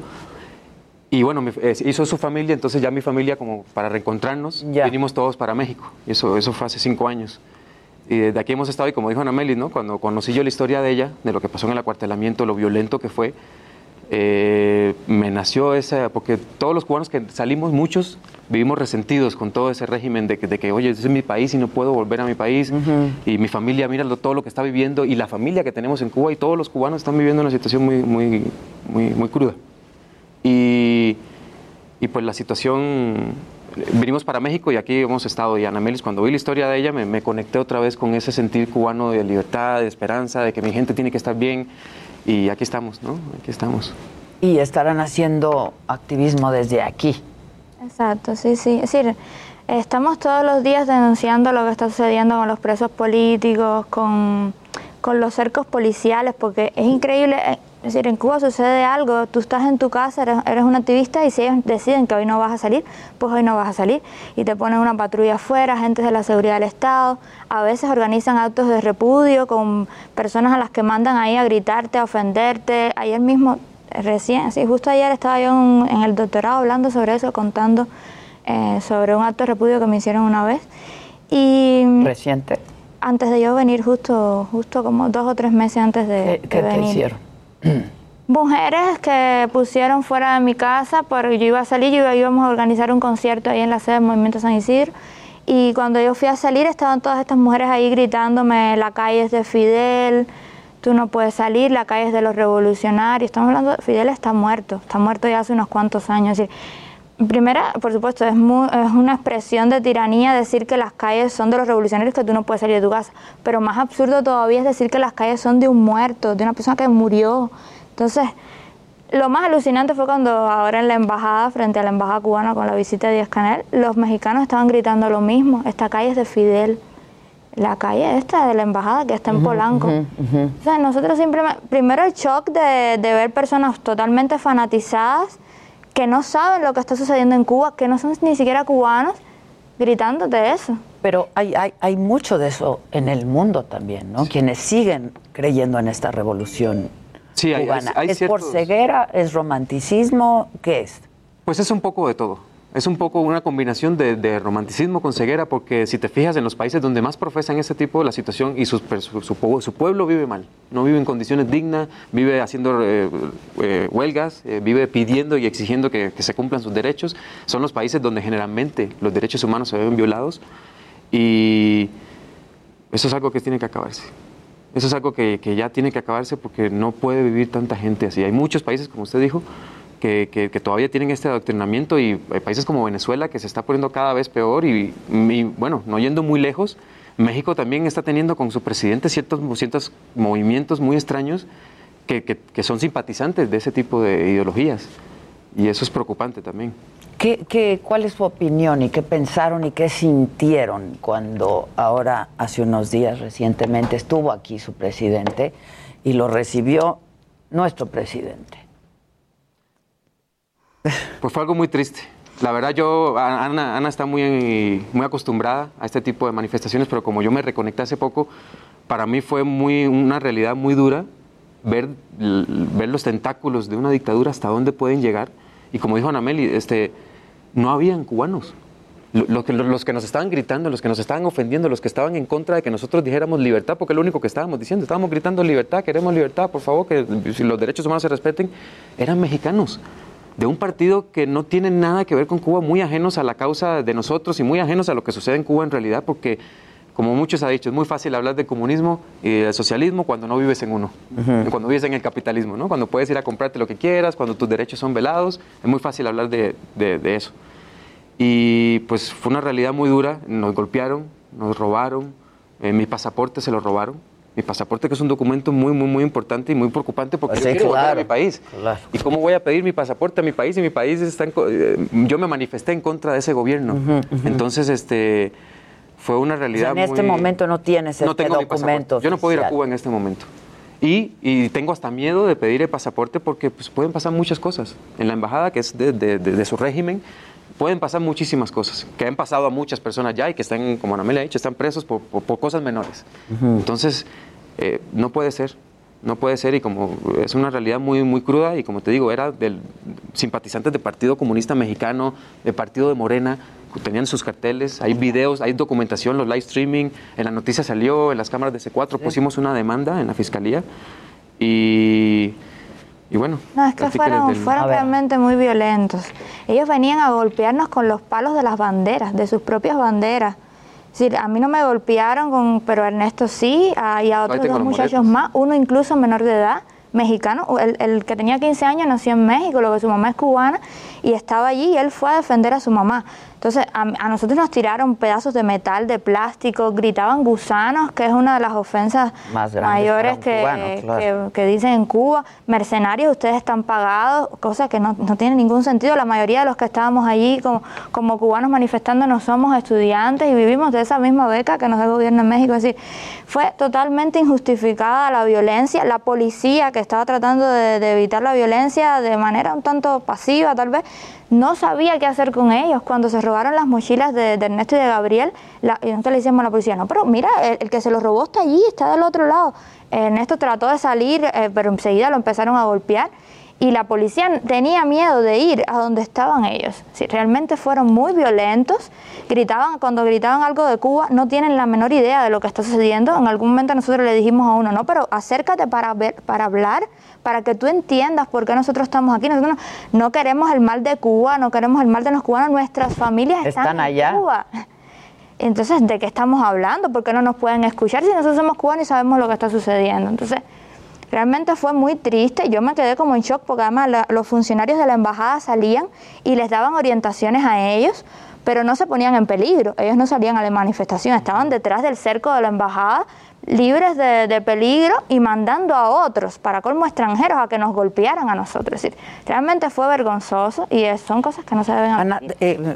Y bueno, eh, hizo su familia, entonces ya mi familia, como para reencontrarnos, vinimos todos para México. Y eso, eso fue hace cinco años. Y desde aquí hemos estado, y como dijo Ana Meli, ¿no? cuando conocí yo la historia de ella, de lo que pasó en el acuartelamiento, lo violento que fue, eh, me nació esa, porque todos los cubanos que salimos, muchos vivimos resentidos con todo ese régimen de que, de que oye, ese es mi país y no puedo volver a mi país, y mi familia, mira todo lo que está viviendo, y la familia que tenemos en Cuba, y todos los cubanos están viviendo una situación muy, muy, muy, muy cruda. Y, y pues la situación, vinimos para México y aquí hemos estado. Y Ana Melis, cuando vi la historia de ella, me, me conecté otra vez con ese sentir cubano de libertad, de esperanza, de que mi gente tiene que estar bien. Y aquí estamos, ¿no? Aquí estamos. Y estarán haciendo activismo desde aquí. Exacto, sí, sí. Es decir, estamos todos los días denunciando lo que está sucediendo con los presos políticos, con, con los cercos policiales, porque es increíble. Es decir, en Cuba sucede algo, tú estás en tu casa, eres, eres un activista y si ellos deciden que hoy no vas a salir, pues hoy no vas a salir. Y te ponen una patrulla afuera, agentes de la seguridad del Estado, a veces organizan actos de repudio con personas a las que mandan ahí a gritarte, a ofenderte. Ayer mismo, recién, sí, justo ayer estaba yo en, en el doctorado hablando sobre eso, contando eh, sobre un acto de repudio que me hicieron una vez. Y Reciente. antes de yo venir, justo, justo como dos o tres meses antes de, ¿Qué, de qué venir. hicieron? Mujeres que pusieron fuera de mi casa, porque yo iba a salir, yo íbamos a organizar un concierto ahí en la sede del Movimiento San Isidro. Y cuando yo fui a salir, estaban todas estas mujeres ahí gritándome: la calle es de Fidel, tú no puedes salir, la calle es de los revolucionarios. Estamos hablando, Fidel está muerto, está muerto ya hace unos cuantos años. Primera, por supuesto, es, mu- es una expresión de tiranía decir que las calles son de los revolucionarios que tú no puedes salir de tu casa. Pero más absurdo todavía es decir que las calles son de un muerto, de una persona que murió. Entonces, lo más alucinante fue cuando ahora en la embajada, frente a la embajada cubana con la visita de Díaz Canel, los mexicanos estaban gritando lo mismo. Esta calle es de Fidel. La calle esta de la embajada que está en Polanco. O sea, nosotros simplemente, primero el shock de, de ver personas totalmente fanatizadas que no saben lo que está sucediendo en Cuba, que no son ni siquiera cubanos, gritándote eso. Pero hay, hay, hay mucho de eso en el mundo también, ¿no? Quienes siguen creyendo en esta revolución Sí, hay- hay- cubana. hay ¿Es por ceguera? ¿Es romanticismo? ¿Qué es? Pues es un poco de todo. Es un poco una combinación de, de romanticismo con ceguera, porque si te fijas en los países donde más profesan ese tipo de la situación y su, su pue- su pueblo vive mal, no vive en condiciones dignas, vive haciendo eh, eh, huelgas, eh, vive pidiendo y exigiendo que, que se cumplan sus derechos, son los países donde generalmente los derechos humanos se ven violados Y eso es algo que tiene que acabarse. Eso es algo que, que ya tiene que acabarse porque no puede vivir tanta gente así. Hay muchos países, como usted dijo, que, que- que todavía tienen este adoctrinamiento y hay países como Venezuela que se está poniendo cada vez peor y, y, bueno, no yendo muy lejos, México también está teniendo con su presidente ciertos, ciertos movimientos muy extraños que, que- que son simpatizantes de ese tipo de ideologías y eso es preocupante también. ¿Qué, qué, cuál es su opinión y qué pensaron y qué sintieron cuando ahora, hace unos días recientemente, estuvo aquí su presidente y lo recibió nuestro presidente? Pues fue algo muy triste. La verdad, yo, Ana, está muy, muy acostumbrada a este tipo de manifestaciones, pero como yo me reconecté hace poco, para mí fue muy, una realidad muy dura ver, ver los tentáculos de una dictadura hasta dónde pueden llegar. Y como dijo Ana Meli, este, no habían cubanos. Los que nos estaban gritando, los que nos estaban ofendiendo, los que estaban en contra de que nosotros dijéramos libertad, porque es lo único que estábamos diciendo, estábamos gritando libertad, queremos libertad, por favor, que los derechos humanos se respeten, eran mexicanos de un partido que no tiene nada que ver con Cuba, muy ajenos a la causa de nosotros y muy ajenos a lo que sucede en Cuba en realidad, porque como muchos ha dicho, es muy fácil hablar de comunismo y de socialismo cuando no vives en uno, cuando vives en el capitalismo, ¿no? cuando puedes ir a comprarte lo que quieras, cuando tus derechos son velados, es muy fácil hablar de, de- de eso. Y pues fue una realidad muy dura, nos golpearon, nos robaron, eh, mi pasaporte se lo robaron. Mi pasaporte que es un documento muy, muy, muy importante y muy preocupante porque Sí, yo quiero volver a mi país. claro. ¿Y cómo voy a pedir mi pasaporte a mi país? Y mi país está en eh, yo me manifesté en contra de ese gobierno. Entonces, este, fue una O sea, realidad en este momento no tienes no este tengo documento. Yo no puedo ir a. Cuba en este momento. Y, y tengo hasta miedo de pedir el pasaporte porque pues, pueden pasar muchas cosas. En la embajada, que es de, de- de- de su régimen, pueden pasar muchísimas cosas. Que han pasado a muchas personas ya y que están, como Ana Amelia ha dicho, están presos por, por- por cosas menores. Entonces, eh, no puede ser. No puede ser y como es una realidad muy, muy cruda y como te digo, era del simpatizantes del Partido Comunista Mexicano, del Partido de Morena, tenían sus carteles, hay videos, hay documentación, los live streaming, en la noticia salió, en las cámaras de C4 pusimos una demanda en la fiscalía y, y bueno. No, es que fueron, desde el- fueron realmente muy violentos. Ellos venían a golpearnos con los palos de las banderas, de sus propias banderas. Es decir, a mí no me golpearon, con, pero a Ernesto sí, a- y a otros dos muchachos moretos. más, uno incluso menor de edad, mexicano. El, el que tenía 15 años nació en México, lo que su mamá es cubana, y estaba allí y él fue a defender a su mamá. Entonces, a, a nosotros nos tiraron pedazos de metal, de plástico, gritaban gusanos, que es una de las ofensas Más mayores cubano, que, claro. que- que dicen en Cuba, mercenarios, ustedes están pagados, cosa que no, no tiene ningún sentido. La mayoría de los que estábamos allí como, como cubanos manifestando no somos estudiantes y vivimos de esa misma beca que nos da el gobierno de México. Es decir, fue totalmente injustificada la violencia. La policía que estaba tratando de, de evitar la violencia de manera un tanto pasiva tal vez, no sabía qué hacer con ellos. Cuando se robaron las mochilas de, Ernesto y de Gabriel, la- y nosotros le decíamos a la policía, no, pero mira, el, el que se los robó está allí, está del otro lado. Ernesto trató de salir, eh, pero enseguida lo empezaron a golpear y la policía tenía miedo de ir a donde estaban ellos. Sí, realmente fueron muy violentos, gritaban, cuando gritaban algo de Cuba, no tienen la menor idea de lo que está sucediendo. En algún momento nosotros le dijimos a uno, no, pero acércate para ver, para hablar, para que tú entiendas por qué nosotros estamos aquí. Nosotros no, no queremos el mal de Cuba, no queremos el mal de los cubanos, nuestras familias están, Están en. Cuba. Entonces, ¿de qué estamos hablando? ¿Por qué no nos pueden escuchar si nosotros somos cubanos y sabemos lo que está sucediendo? Entonces, realmente fue muy triste. Yo me quedé como en shock porque además los funcionarios de la embajada salían y les daban orientaciones a ellos, pero no se ponían en peligro. Ellos no salían a la manifestación, estaban detrás del cerco de la embajada libres de, de peligro y mandando a otros, para colmo extranjeros, a que nos golpearan a nosotros. Es decir, realmente fue vergonzoso y es- son cosas que no se deben Ana, eh,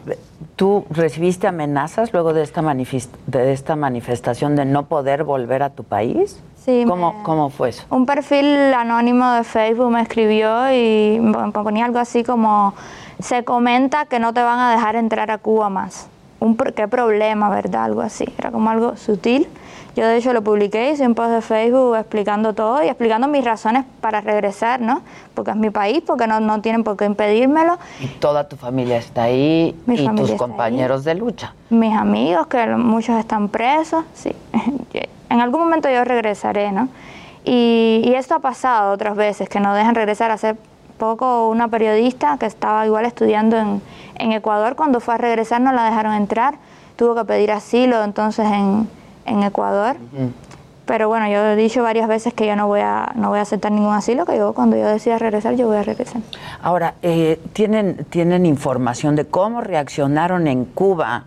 ¿tú recibiste amenazas luego de esta, de esta manifestación de no poder volver a tu país? Sí, ¿Cómo, me- ¿Cómo fue eso? Un perfil anónimo de Facebook me escribió y me ponía algo así como, se comenta que no te van a dejar entrar a Cuba más. Un, ¿Qué problema, verdad? Algo así. Era como algo sutil. Yo de hecho lo publiqué, hice un post de Facebook explicando todo y explicando mis razones para regresar, ¿no? Porque es mi país, porque no, no tienen por qué impedírmelo. Y toda tu familia está ahí Mi y tus compañeros de lucha. mis amigos, que muchos están presos, sí. En algún momento yo regresaré, ¿no? Y, y esto ha pasado otras veces, que no dejan regresar. Hace poco una periodista que estaba igual estudiando en, en Ecuador, cuando fue a regresar no la dejaron entrar. tuvo que pedir asilo entonces en, en Ecuador. Pero bueno, yo he dicho varias veces que yo no voy a, no voy a aceptar ningún asilo, que yo cuando yo decida regresar, yo voy a regresar. Ahora, eh, ¿tienen, ¿tienen información de cómo reaccionaron en Cuba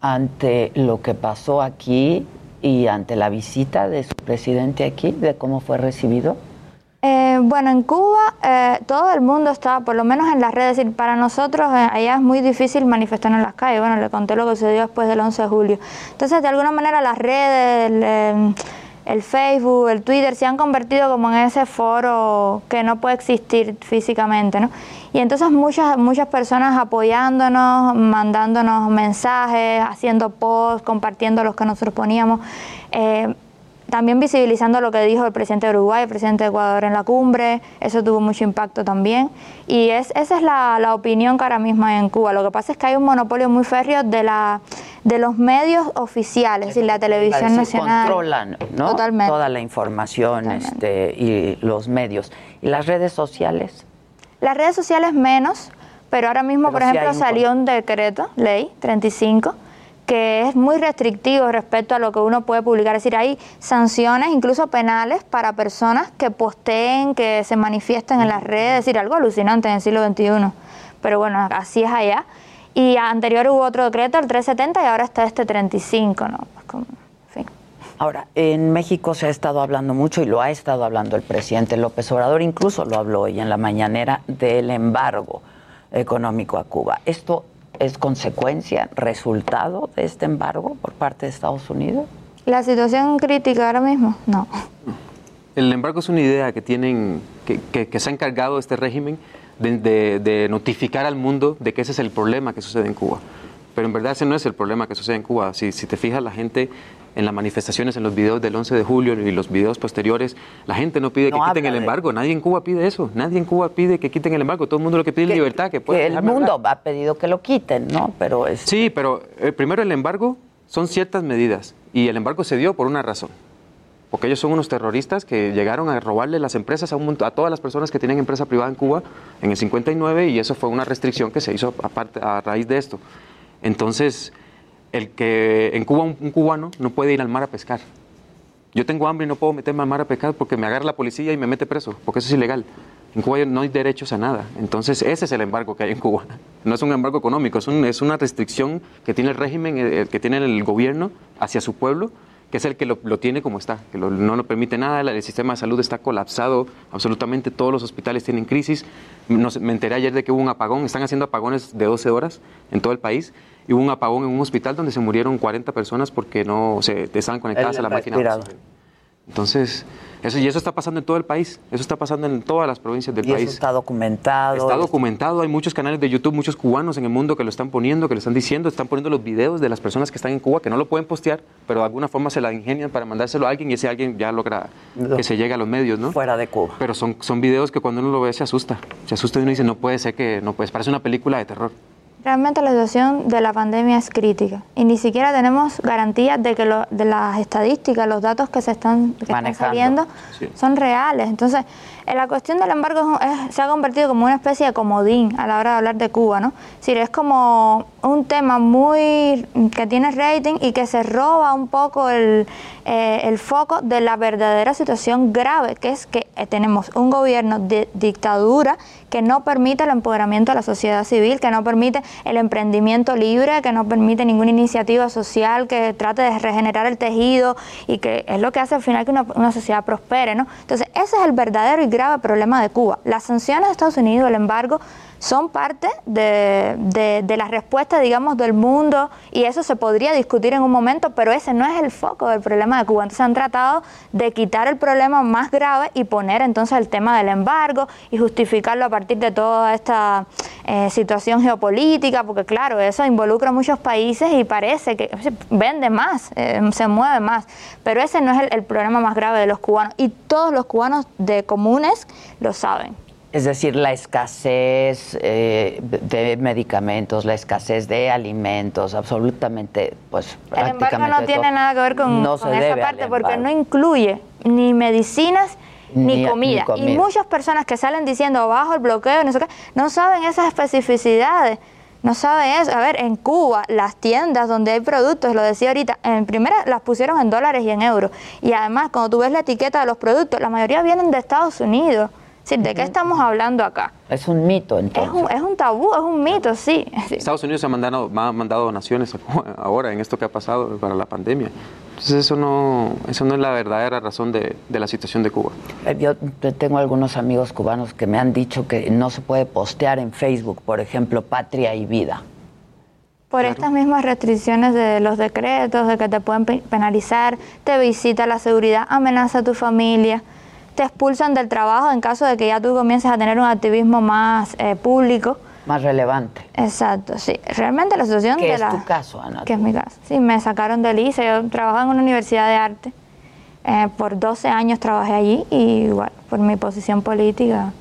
ante lo que pasó aquí y ante la visita de su presidente aquí, de cómo fue recibido? Eh, bueno, en Cuba eh, todo el mundo está, por lo menos en las redes, para nosotros eh, allá es muy difícil manifestar en las calles. Bueno, le conté lo que sucedió después del 11 de julio. Entonces, de alguna manera las redes, el, eh, el Facebook, el Twitter se han convertido como en ese foro que no puede existir físicamente, ¿no? Y entonces muchas, muchas personas apoyándonos, mandándonos mensajes, haciendo posts, compartiendo los que nosotros poníamos. eh, también visibilizando lo que dijo el presidente de Uruguay, el presidente de Ecuador en la cumbre, eso tuvo mucho impacto también. Y es, esa es la, la opinión que ahora mismo hay en Cuba. Lo que pasa es que hay un monopolio muy férreo de, la, de los medios oficiales, es decir, la televisión nacional. Controlan ¿no? Totalmente. toda la información este, y los medios. ¿Y las redes sociales? Las redes sociales menos, pero ahora mismo, Pero por ejemplo, un salió un decreto, ley 35, que es muy restrictivo respecto a lo que uno puede publicar. Es decir, hay sanciones, incluso penales, para personas que posteen, que se manifiesten en las redes. Es decir, algo alucinante en el siglo XXI. Pero bueno, así es allá. Y anterior hubo otro decreto, el 370, y ahora está este 35, ¿no? Pues como- en. Ahora, en México se ha estado hablando mucho y lo ha estado hablando el presidente López Obrador, incluso lo habló hoy en la mañanera del embargo económico a Cuba. ¿Esto es consecuencia, resultado de este embargo por parte de Estados Unidos? La situación crítica ahora mismo, no. El embargo es una idea que tienen, que, que- que se ha encargado este régimen de, de- de notificar al mundo de que ese es el problema que sucede en Cuba. Pero en verdad ese no es el problema que sucede en Cuba. Si, si te fijas, la gente en las manifestaciones, en los videos del 11 de julio y los videos posteriores, la gente no pide No que quiten el embargo. Nadie en Cuba pide eso. Nadie en Cuba pide que quiten el embargo. Todo el mundo lo que pide es libertad. Que, Que el dejarme hablar. mundo ha pedido que lo quiten, ¿no? Pero es... Sí, pero eh, primero el embargo son ciertas medidas y el embargo se dio por una razón. Porque ellos son unos terroristas que llegaron a robarle las empresas a, un a todas las personas que tienen empresa privada en Cuba en el 59 y eso fue una restricción que se hizo aparte, a raíz de esto. Entonces, el que en Cuba un, cubano no puede ir al mar a pescar. Yo tengo hambre y no puedo meterme al mar a pescar porque me agarra la policía y me mete preso, porque eso es ilegal. En Cuba no hay derechos a nada. Entonces, ese es el embargo que hay en Cuba. No es un embargo económico, es, un- es una restricción que tiene el régimen, el que tiene el gobierno hacia su pueblo, que es el que lo, tiene como está, que no lo permite nada. El sistema de salud está colapsado, absolutamente todos los hospitales tienen crisis. No sé, me enteré ayer de que hubo un apagón, están haciendo apagones de 12 horas en todo el país. Y hubo un apagón en un hospital donde se murieron 40 personas porque no se estaban conectadas El a la máquina. Entonces, eso, y eso está pasando en todo el país, eso está pasando en todas las provincias del Y eso país. está documentado. Está es- documentado, hay muchos canales de YouTube, muchos cubanos en el mundo que lo están poniendo, que lo están diciendo, están poniendo los videos de las personas que están en Cuba, que no lo pueden postear, pero de alguna forma se la ingenian para mandárselo a alguien y ese alguien ya logra que se llegue a los medios, ¿no? Fuera de Cuba. Pero son, son videos que cuando uno lo ve se asusta, se asusta y uno dice, no puede ser que, no puede, parece una película de terror. Realmente la situación de la pandemia es crítica y ni siquiera tenemos garantías de que lo- de las estadísticas, los datos que se están, que están saliendo son reales. Entonces, la cuestión del embargo se ha convertido como una especie de comodín a la hora de hablar de Cuba, ¿no? Es como un tema muy que tiene rating y que se roba un poco el, eh, el foco de la verdadera situación grave, que es que eh, tenemos un gobierno de dictadura que no permite el empoderamiento de la sociedad civil, que no permite el emprendimiento libre, que no permite ninguna iniciativa social que trate de regenerar el tejido y que es lo que hace al final que una, sociedad prospere, ¿no? Entonces, ese es el verdadero y problema de Cuba. Las sanciones de Estados Unidos, el embargo, son parte de, de- de la respuesta, digamos, del mundo y eso se podría discutir en un momento, pero ese no es el foco del problema de Cuba. Entonces han tratado de quitar el problema más grave y poner entonces el tema del embargo y justificarlo a partir de toda esta eh, situación geopolítica, porque claro, eso involucra a muchos países y parece que vende más, eh, se mueve más, pero ese no es el, el problema más grave de los cubanos y todos los cubanos de comunes lo saben. Es decir, la escasez eh, de medicamentos, la escasez de alimentos, absolutamente, pues El embargo prácticamente no tiene nada que ver con, No con se esa parte porque embargo. no incluye ni medicinas ni, Ni- comida. ni comida. Y muchas personas que salen diciendo bajo el bloqueo, no, sé qué, no saben esas especificidades. No sabe eso. A ver, en Cuba, las tiendas donde hay productos, lo decía ahorita, en primera las pusieron en dólares y en euros. Y además, cuando tú ves la etiqueta de los productos, la mayoría vienen de Estados Unidos. Decir, ¿de qué estamos hablando acá? Es un mito, entonces. Es un, es un tabú, es un mito, sí. Estados Unidos ha mandado, ha mandado donaciones a Cuba ahora en esto que ha pasado para la pandemia. Entonces eso no, eso no es la verdadera razón de, de la situación de Cuba. Eh, Yo te- tengo algunos amigos cubanos que me han dicho que no se puede postear en Facebook, por ejemplo, patria y vida. Por estas mismas restricciones de los decretos, de que te pueden pe- penalizar, te visita la seguridad, amenaza a tu familia, te expulsan del trabajo en caso de que ya tú comiences a tener un activismo más eh, público. Más relevante. Exacto, sí. Realmente la situación ¿Qué de es la... tu caso, Ana? Que es mi caso. Sí, me sacaron del ICE. Yo trabajaba en una universidad de arte. Eh, por 12 años trabajé allí y igual, por mi posición política.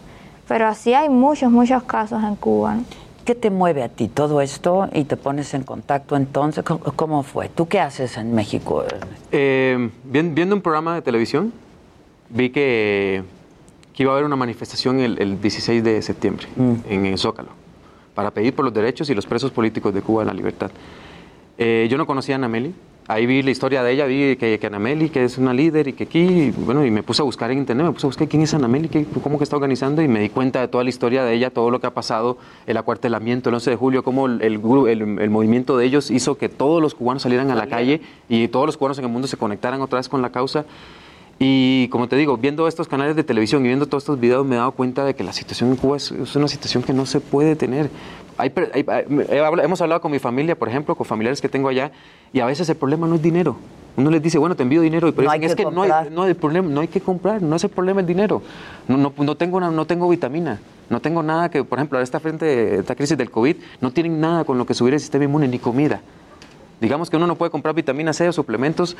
Pero así hay muchos, muchos casos en Cuba. ¿no? ¿Qué te mueve a ti todo esto y te pones en contacto entonces? ¿Cómo, cómo fue? ¿Tú qué haces en México? Eh, vien- viendo un programa de televisión, vi que, que iba a haber una manifestación el, el 16 de septiembre en el Zócalo para pedir por los derechos y los presos políticos de Cuba en la libertad. Eh, yo no conocía a Anameli. Ahí vi la historia de ella, vi que, que Anameli, que es una líder y que aquí, y bueno, y me puse a buscar en internet, me puse a buscar quién es Anameli, qué, cómo que está organizando y me di cuenta de toda la historia de ella, todo lo que ha pasado, el acuartelamiento el 11 de julio, cómo el, el, el- el movimiento de ellos hizo que todos los cubanos salieran a la calle y todos los cubanos en el mundo se conectaran otra vez con la causa. Y como te digo, viendo estos canales de televisión y viendo todos estos videos me he dado cuenta de que la situación en Cuba es, es una situación que no se puede tener. Hay hay- hemos hablado con mi familia, por ejemplo, con familiares que tengo allá, y a veces el problema no es dinero. Uno les dice, bueno, te envío dinero, y pero No dicen, hay es que no hay, comprar". no hay problema, no hay que comprar, no es el problema el dinero. No, no, no tengo, una- no tengo vitamina, no tengo nada que, por ejemplo, a esta frente, esta crisis del COVID, no tienen nada con lo que subir el sistema inmune ni comida. Digamos que uno no puede comprar vitamina C o suplementos,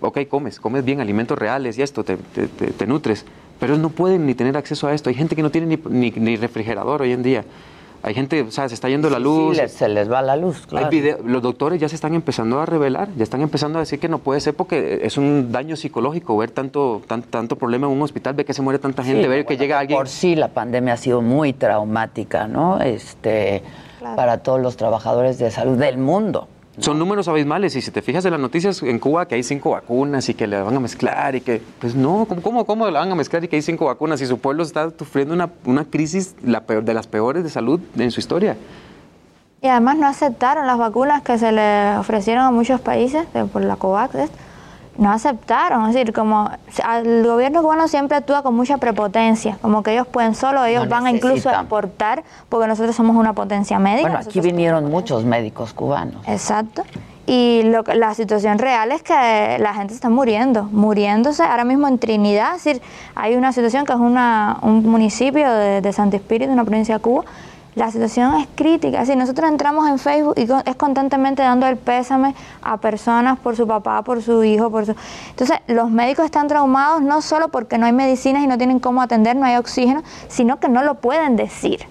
ok, comes, comes bien alimentos reales y esto, te, te- te- te nutres, pero no pueden ni tener acceso a esto. Hay gente que no tiene ni, ni- ni refrigerador hoy en día. Hay gente, o sea, se está yendo la Sí, luz. les- se les va la luz, Hay claro. video- los doctores ya se están empezando a revelar, ya están empezando a decir que no puede ser porque es un daño psicológico ver tanto, tan- tanto problema en un hospital, ver que se muere tanta gente, Sí, ver que llega alguien. Por sí, la pandemia ha sido muy traumática, ¿no? Este, Claro. para todos los trabajadores de salud del mundo. Son números abismales y si te fijas en las noticias en Cuba que hay cinco vacunas y que le van a mezclar y que, pues no, ¿cómo, cómo, cómo le van a mezclar y que hay cinco vacunas y su pueblo está sufriendo una, una crisis la peor, de las peores de salud en su historia? Y además no aceptaron las vacunas que se le ofrecieron a muchos países de- por la COVAX. No aceptaron, es decir, como el gobierno cubano siempre actúa con mucha prepotencia, como que ellos pueden solo, ellos No van a incluso a exportar, porque nosotros somos una potencia médica. Bueno, aquí vinieron muchos médicos cubanos. Exacto. Y lo la situación real es que la gente está muriendo, muriéndose ahora mismo en Trinidad. Es decir, hay una situación que es una, un municipio de, de Santo Espíritu, una provincia de Cuba. La situación es crítica. Decir, nosotros entramos en Facebook y es constantemente dando el pésame a personas por su papá, por su hijo, por su... Entonces, los médicos están traumados no solo porque no hay medicinas y no tienen cómo atender, no hay oxígeno, sino que no lo pueden decir,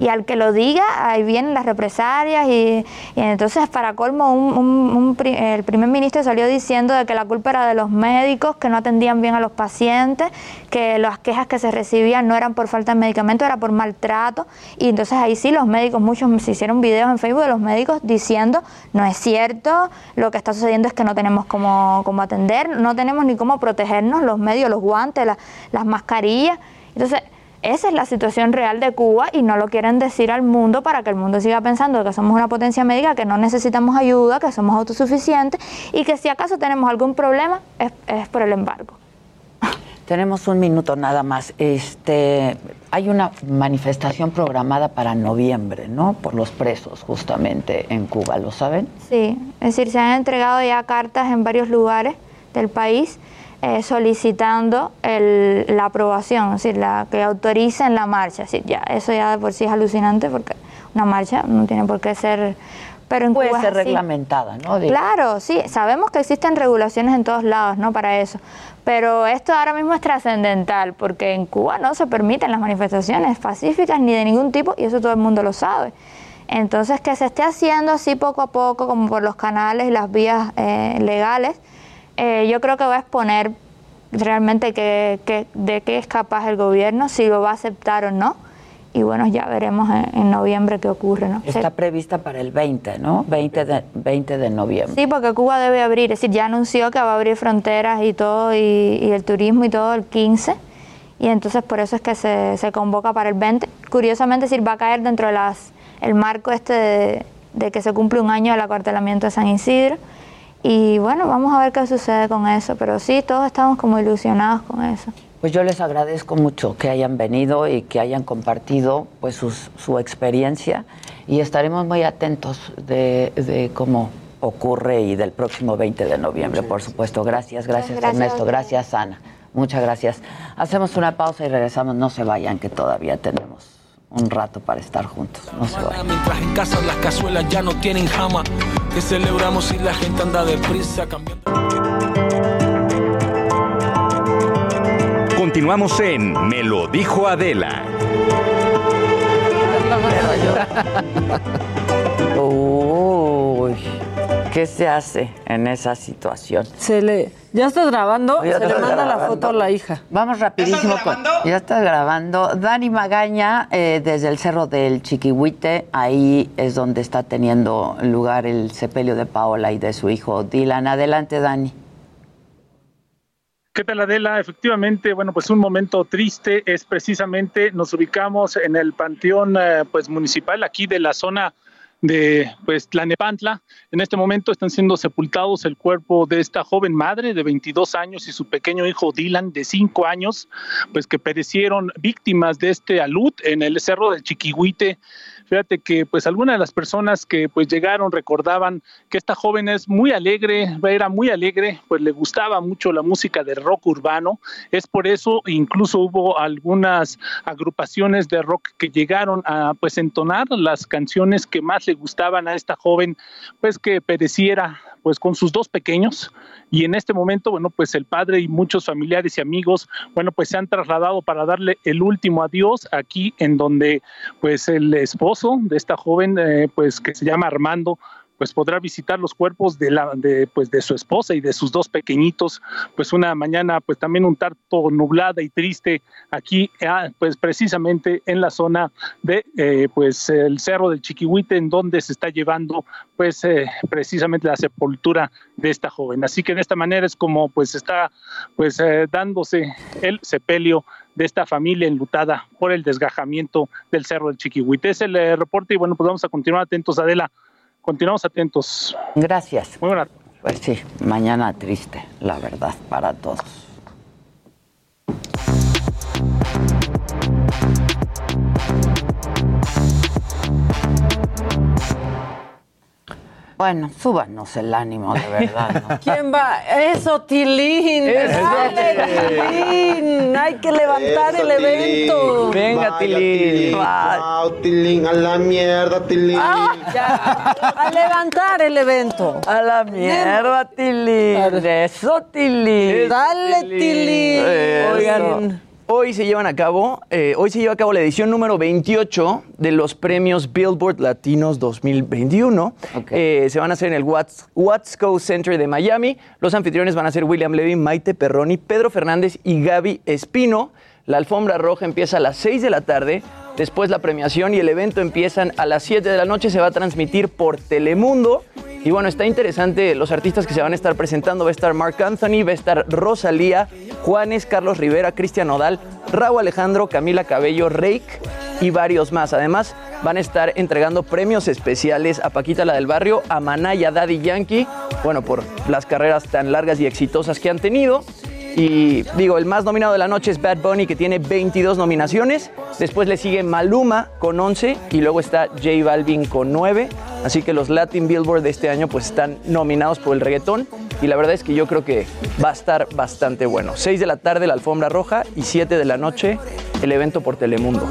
y al que lo diga, ahí vienen las represalias y, y entonces para colmo un- un- el primer ministro salió diciendo de que la culpa era de los médicos, que no atendían bien a los pacientes, que las quejas que se recibían no eran por falta de medicamento, era por maltrato. Y entonces ahí sí los médicos, muchos se hicieron videos en Facebook de los médicos diciendo, no es cierto, lo que está sucediendo es que no tenemos cómo, cómo atender, no tenemos ni cómo protegernos, los medios, los guantes, la- las mascarillas. Entonces, esa es la situación real de Cuba y no lo quieren decir al mundo para que el mundo siga pensando que somos una potencia médica, que no necesitamos ayuda, que somos autosuficientes y que si acaso tenemos algún problema es, es por el embargo. Tenemos un minuto nada más. Este, hay una manifestación programada para noviembre, ¿no? Por los presos, justamente en Cuba, ¿lo saben? Sí, es decir, se han entregado ya cartas en varios lugares del país eh, solicitando el- la aprobación, es decir, la, que autoricen la marcha. Es decir, ya, eso ya de por sí es alucinante porque una marcha no tiene por qué ser... Pero en Puede Cuba es ser así. reglamentada, ¿no? Digo, Claro, sí, sabemos que existen regulaciones en todos lados, ¿no? Para eso. Pero esto ahora mismo es trascendental, porque en Cuba no se permiten las manifestaciones pacíficas ni de ningún tipo, y eso todo el mundo lo sabe. Entonces, que se esté haciendo así poco a poco, como por los canales y las vías eh, legales, eh, yo creo que va a exponer realmente que, que- de qué es capaz el gobierno, si lo va a aceptar o no. y bueno, ya veremos en, en noviembre qué ocurre, ¿no? Está prevista para el 20, ¿no? 20 de, 20 de noviembre. Sí, porque Cuba debe abrir, es decir, ya anunció que va a abrir fronteras y todo, y, y el turismo y todo el 15, y entonces por eso es que se, se convoca para el 20. Curiosamente, decir, va a caer dentro de las, el marco este de, de que se cumple un año del acuartelamiento de San Isidro, y bueno, vamos a ver qué sucede con eso, pero sí, todos estamos como ilusionados con eso. Pues yo les agradezco mucho que hayan venido y que hayan compartido pues sus- su experiencia y estaremos muy atentos de, de cómo ocurre y del próximo 20 de noviembre, por supuesto. Gracias, gracias, Ernesto, gracias Ana. Muchas gracias. Hacemos una pausa y regresamos. No se vayan, que todavía tenemos un rato para estar juntos. No se vayan. Mientras en casa las cazuelas ya no tienen jama. Que celebramos si la gente anda deprisa cambiando. Continuamos en Me lo dijo Adela. ¿qué se hace en esa situación? Se le, ¿Ya estás grabando? Ya Se le manda la grabando. foto a la hija. Vamos rapidísimo. con- ya está grabando. Dani Magaña, eh, desde el Cerro del Chiquihuite, ahí es donde está teniendo lugar el sepelio de Paola y de su hijo Dylan. Adelante, Dani. ¿Qué tal Adela? Efectivamente, bueno, pues un momento triste es precisamente nos ubicamos en el panteón eh, pues municipal aquí de la zona de pues Tlanepantla. En este momento están siendo sepultados el cuerpo de esta joven madre de 22 años y su pequeño hijo Dylan de 5 años, pues que perecieron víctimas de este alud en el cerro del Chiquihuite. Fíjate que pues algunas de las personas que pues llegaron recordaban que esta joven es muy alegre, era muy alegre, pues le gustaba mucho la música de rock urbano. Es por eso incluso hubo algunas agrupaciones de rock que llegaron a pues entonar las canciones que más le gustaban a esta joven, pues que pereciera pues con sus dos pequeños. Y en este momento bueno pues el padre y muchos familiares y amigos bueno pues se han trasladado para darle el último adiós aquí en donde pues el esposo de esta joven eh, pues que se llama Armando pues podrá visitar los cuerpos de la de pues de su esposa y de sus dos pequeñitos. Pues una mañana pues también un tanto nublada y triste aquí ah, pues precisamente en la zona de eh, pues el cerro del Chiquihuite en donde se está llevando pues eh, precisamente la sepultura de esta joven. Así que de esta manera es como pues está pues eh, dándose el sepelio de esta familia enlutada por el desgajamiento del cerro del Chiquihuite. Es el eh, reporte y bueno pues vamos a continuar atentos. Adela continuamos atentos Gracias. muy buenas Pues sí, mañana triste, la verdad, para todos. Bueno, súbanos el ánimo, de verdad. ¿no? ¿Quién va? Eso, Tilín. Eso, Dale, Tilín. Hay que levantar el evento. Venga, Tilín. Wow, Tilín, a la mierda, Tilín. Ya, a levantar el evento. A la mierda, Tilín. Eso, Tilín. Dale, Tilín. Oigan, hoy se llevan a cabo, eh, hoy se lleva a cabo la edición número 28 de los premios Billboard Latinos 2021. Eh, se van a hacer en el Watsco Center de Miami. Los anfitriones van a ser William Levy, Maite Perroni, Pedro Fernández y Gaby Espino. La alfombra roja empieza a las 6 de la tarde. Después la premiación y el evento empiezan a las 7 de la noche. Se va a transmitir por Telemundo. Y bueno, está interesante los artistas que se van a estar presentando. Va a estar Mark Anthony, va a estar Rosalía, Juanes, Carlos Rivera, Cristian Nodal, Raúl Alejandro, Camila Cabello, Rake y varios más. Además, van a estar entregando premios especiales a Paquita la del Barrio, a Manaya Daddy Yankee, bueno, por las carreras tan largas y exitosas que han tenido. Y digo, el más nominado de la noche es Bad Bunny, que tiene 22 nominaciones. Después le sigue Maluma con 11 y luego está J Balvin con 9. Así que los Latin Billboard de este año pues están nominados por el reggaetón. Y la verdad es que yo creo que va a estar bastante bueno. 6 de la tarde la alfombra roja y 7 de la noche el evento por Telemundo.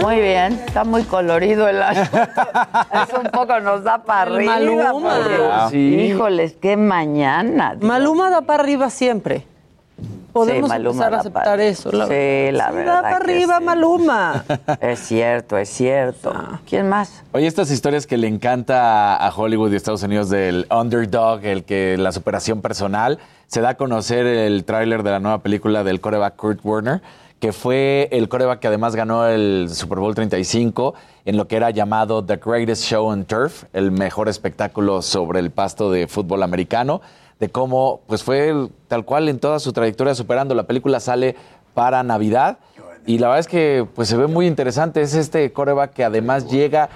Muy bien, está muy colorido el asunto. Eso un poco nos da para arriba. Maluma. porque, Sí. Híjoles, qué mañana. Dios. Maluma da para arriba siempre. Podemos Sí, Maluma empezar a aceptar para- eso. La Sí, verdad. la Sí, verdad Da para arriba, sí. Maluma. Es cierto, es cierto. ¿Quién más? Oye, estas historias que le encanta a Hollywood y Estados Unidos del underdog, el que la superación personal, se da a conocer el tráiler de la nueva película del coreback Kurt Warner, que fue el coreback que además ganó el Super Bowl 35 en lo que era llamado The Greatest Show on Turf, el mejor espectáculo sobre el pasto de fútbol americano, de cómo pues fue tal cual en toda su trayectoria superando. La película sale para Navidad y la verdad es que pues se ve muy interesante. Es este coreback que además llega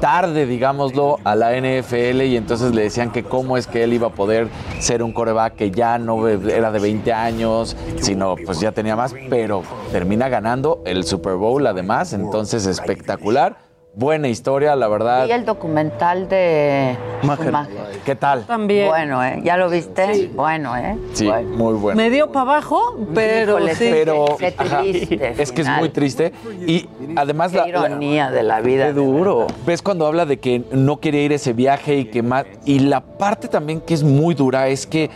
tarde, digámoslo, a la NFL y entonces le decían que cómo es que él iba a poder ser un coreback que ya no era de 20 años, sino pues ya tenía más, pero termina ganando el Super Bowl además, entonces espectacular. Buena historia, la verdad. Y el documental de Schumacher. ¿Qué tal? También. Bueno, ¿eh? ¿Ya lo viste? Bueno, ¿eh? Sí, muy bueno. Me dio para abajo, pero Híjole, sí. Pero Qué ajá, triste es que es muy triste y además Qué ironía de la vida. Qué duro. Ves cuando habla de que no quería ir a ese viaje y que más y la parte también que es muy dura es que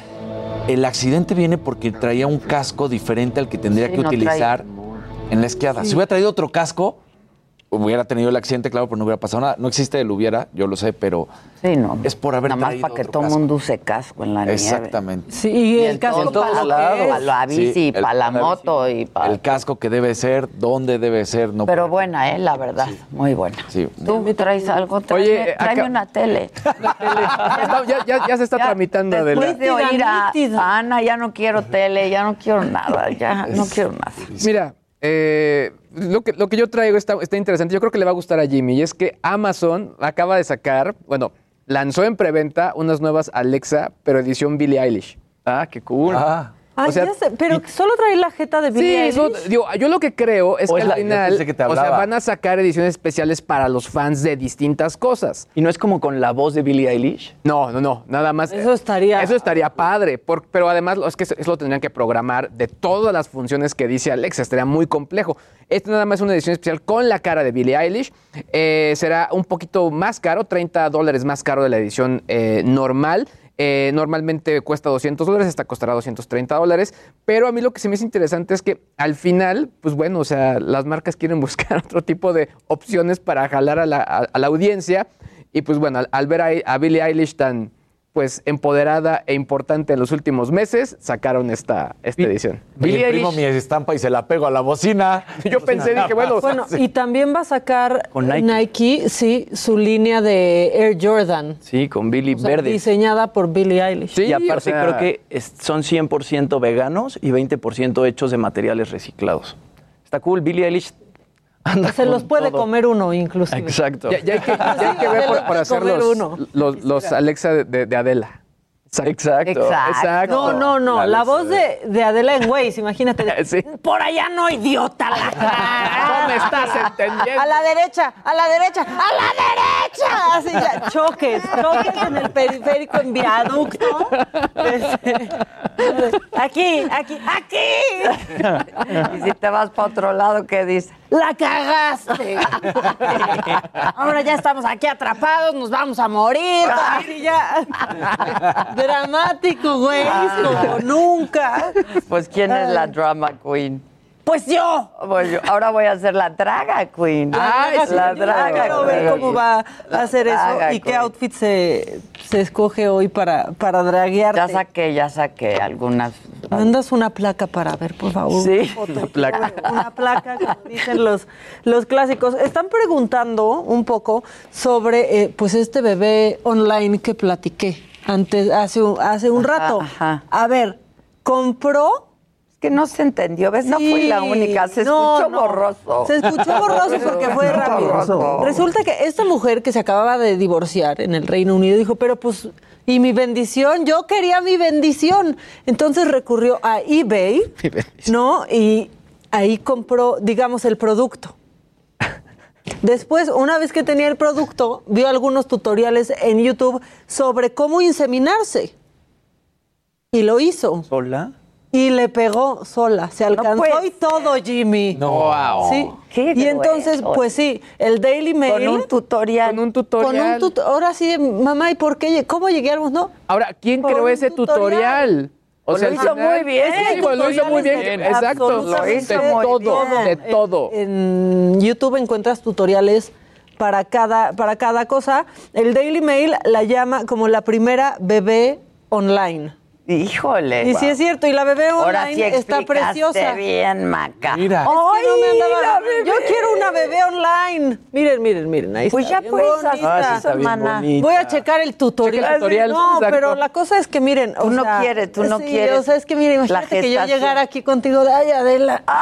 el accidente viene porque traía un casco diferente al que tendría Sí, que no utilizar en la esquiada. Sí. Si hubiera traído otro casco, hubiera tenido el accidente, claro, pero no hubiera pasado nada. No existe el hubiera, yo lo sé, pero Sí, no. es por haber Nada más para que todo el casco. mundo use casco en la nieve. Exactamente. Sí, y el casco para la bici, Sí, para la para la moto y para... El casco que debe ser, dónde debe ser, no Pero buena, ¿eh? La verdad. Muy buena. Sí. ¿Tú traes algo? Tráeme, Oye, tráeme acá- una tele. Ya, ya- ya- ya se está tramitando de Después de oír a a Ana, ya no quiero tele, ya no quiero nada, ya no quiero nada. Mira, eh, lo, que, lo que yo traigo está, está interesante. Yo creo que le va a gustar a Jimmy. Y es que Amazon acaba de sacar, bueno, lanzó en preventa unas nuevas Alexa, pero edición Billie Eilish. Ah, qué cool. Ay, O sea, ya sé, pero solo trae la jeta de Billie Sí, digo, yo lo que creo es O que es al la- final, que o sea, van a sacar ediciones especiales para los fans de distintas cosas. ¿Y no es como con la voz de Billie Eilish? No, no, no, nada más. Eso estaría- Eso estaría padre, por- pero además es que eso eso lo tendrían que programar de todas las funciones que dice Alexa, estaría muy complejo. Esto nada más es una edición especial con la cara de Billie Eilish. Eh, será un poquito más caro, 30 dólares más caro de la edición eh, normal. Eh, normalmente cuesta 200 dólares, esta costará 230 dólares. Pero a mí lo que se me hace interesante es que al final, pues bueno, o sea, las marcas quieren buscar otro tipo de opciones para jalar a la, a- la audiencia. Y pues bueno, al, al ver a, a Billie Eilish tan pues empoderada e importante en los últimos meses, sacaron esta, esta edición. Billy imprimo mi estampa y se la pego a la bocina. Yo pensé, dije, bueno, Bueno, y también va a sacar Con Nike. Nike. sí, su línea de Air Jordan, Sí, con Billie o sea, Verde. diseñada por Billie Eilish. y aparte o sea- creo que es- son 100% veganos y 20% hechos de materiales reciclados. Está cool, Billie Eilish anda Se los puede todo. comer uno, inclusive. Exacto. ya, ya hay que, ya hay que ver por, por hacer los, uno. los, los Alexa de, de- de Adela. Exacto. Exacto. No, no, no. La La, voz de, de Adela en Waze, imagínate. Sí. Por allá no, idiota. No me estás entendiendo. A la derecha, a la derecha, a la derecha. Así ya, choques, choques en el periférico, en viaducto. Este, aquí, aquí, aquí. Y si te vas para otro lado, ¿qué dices? La cagaste. Ahora ya estamos aquí atrapados, nos vamos a morir. Así ya. Dramático, güey, como nunca. Pues, ¿quién es la drama queen? Pues yo. Pues yo, ahora voy a ser la draga queen. Ay, sí, la draga Quiero ver cómo va a hacer draga eso y qué queen. outfit se, se escoge hoy para, para draguearte. Ya saqué, ya saqué algunas. Mandas una placa para ver, por favor. Sí, una placa. Una placa, como dicen los, los clásicos. Están preguntando un poco sobre eh, pues este bebé online que platiqué antes, hace, un- hace un Ajá, rato. ajá. A ver, compró. Que no se entendió, ¿ves? No Sí, fui la única, se no, escuchó no. borroso. Se escuchó borroso porque fue rápido. Borroso. Resulta que esta mujer que se acababa de divorciar en el Reino Unido dijo, pero pues, ¿y mi bendición? Yo quería mi bendición. Entonces recurrió a eBay, ¿no? Y ahí compró, digamos, el producto. Después, una vez que tenía el producto, vio algunos tutoriales en YouTube sobre cómo inseminarse. Y lo hizo. ¿Sola? Y le pegó sola. Se alcanzó puede y todo, Jimmy. No. Wow. Sí. Qué y entonces, grueso. pues sí, el Daily Mail. Con un tutorial. Con un con tutorial. un tut- Ahora sí, mamá, ¿y por qué? ¿Cómo llegamos? No. Ahora, ¿quién creó ese tutorial? Pues lo al hizo muy bien. Sí, pues lo hizo muy bien. De Exacto. absolutamente de muy todo, bien. de todo. En YouTube encuentras tutoriales para cada, para cada cosa. El Daily Mail la llama como la primera bebé online. Híjole. Y sí es cierto, y la bebé Ahora online sí está preciosa. bien, Maca. Mira. Es que no me ¡Ay, andaba- la bebé! Yo quiero una bebé online. Miren, miren, miren. Ahí Pues está, ya bien puedes hacer Ah, sí, está bien hermana. bonita. Voy a checar el tutorial. Checa el tutorial, No, exacto. pero la cosa es que miren. o Tú no sea, quieres, tú no sí, quieres O sea, es que miren, imagínate que yo llegara aquí contigo de ay, Adela.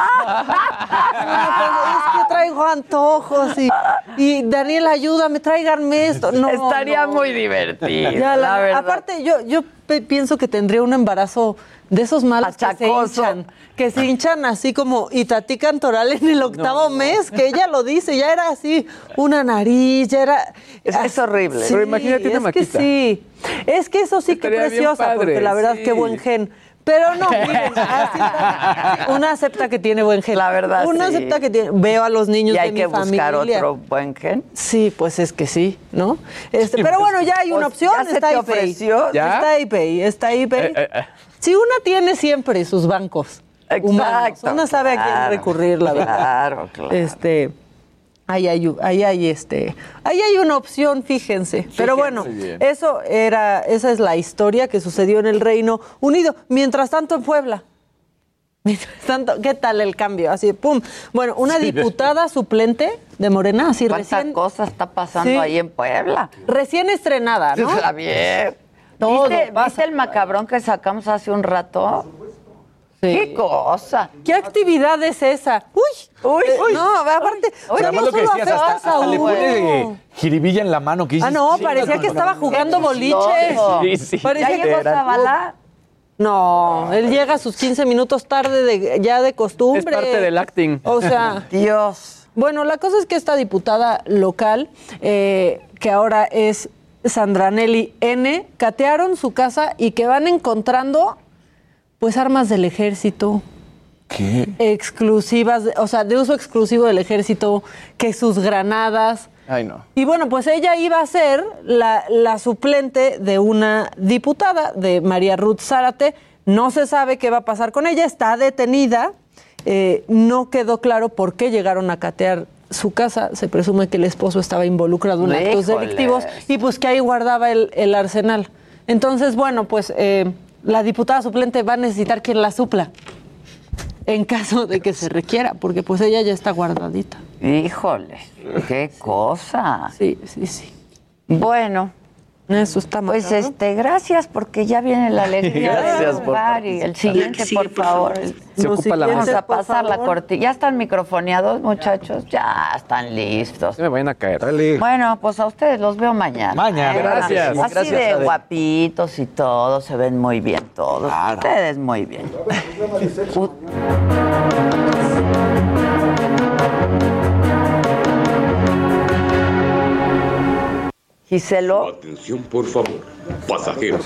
Ah. es que traigo antojos y, y Daniel, ayúdame, tráiganme esto. No, Estaría no. muy divertido, Ya, la verdad. Aparte, yo, yo pienso que tendría un embarazo de esos malos que se hinchan, que se hinchan así como Itatí Cantoral en el octavo mes, que ella lo dice, ya era así, una nariz, ya era... Es- es horrible. Sí, Pero imagínate una es que sí, es que eso sí que Estaría bien preciosa, porque la verdad sí. qué buen gen. Pero no, miren, así está. una acepta que tiene buen gen. La verdad, Una sí. acepta que tiene, veo a los niños Y hay de que mi familia. buscar otro buen gen. Sí, pues es que sí, ¿no? Este, pero bueno, ya hay una Pues, opción, ¿ya se está te eBay. ofreció? ¿Ya? Está eBay, está eBay. Eh, eh, eh. Si una tiene siempre sus bancos humanos, Exacto, una sabe a quién recurrir, la verdad. Claro, claro. Este, ahí hay, ahí hay este, ahí hay una opción, fíjense. Pero bueno, bien. eso era, esa es la historia que sucedió en el Reino Unido. Mientras tanto en Puebla. Mientras tanto, ¿qué tal el cambio? Así, pum. Bueno, una diputada suplente de Morena, así ¿Cuánta recién, cosa está pasando Sí. ahí en Puebla? recién estrenada, ¿no? Todo ¿Viste, viste el macabrón que sacamos hace un rato? ¿Qué cosa? ¿Qué actividad es esa? Uy, Uy, eh, uy. no, aparte, o sea, Además lo que decías, hasta, hasta le uno. pone jiribilla en la mano. Que Ah, no, "Chinga parecía que estaba madre". jugando boliche. Sí, sí. ¿Ya Parecía que Zavala? No, él llega a sus 15 minutos tarde de, ya de costumbre. Es parte del acting. O sea, Dios. bueno, la cosa es que esta diputada local, eh, que ahora es Sandra Nelly N, catearon su casa y que van encontrando, pues, armas del ejército. ¿Qué? Exclusivas, o sea, de uso exclusivo del ejército, que sus granadas. Ay, no. Y bueno, pues ella iba a ser la, la suplente de una diputada, de María Ruth Zárate. No se sabe qué va a pasar con ella, está detenida. Eh, no quedó claro por qué llegaron a catear su casa. Se presume que el esposo estaba involucrado en actos delictivos y pues que ahí guardaba el, el arsenal. Entonces, bueno, pues eh, la diputada suplente va a necesitar quien la supla en caso de que se requiera, porque pues ella ya está guardadita. Híjole, qué cosa. Sí, sí, sí. Bueno, Eso está mal. pues este, gracias porque ya viene la alegría Gracias del por y el siguiente, por favor. Se Lo ocupa la siguiente, Vamos a pasar la cortina. ¿Ya están microfoneados, muchachos? Ya están listos. Se me vayan a caer. Dale. Bueno, pues a ustedes los veo mañana. Mañana. ¿eh? Gracias. Así Gracias, de guapitos y todo, se ven muy bien todos. Claro. Ustedes muy bien. Giselo, Atención, por favor. Pasajeros,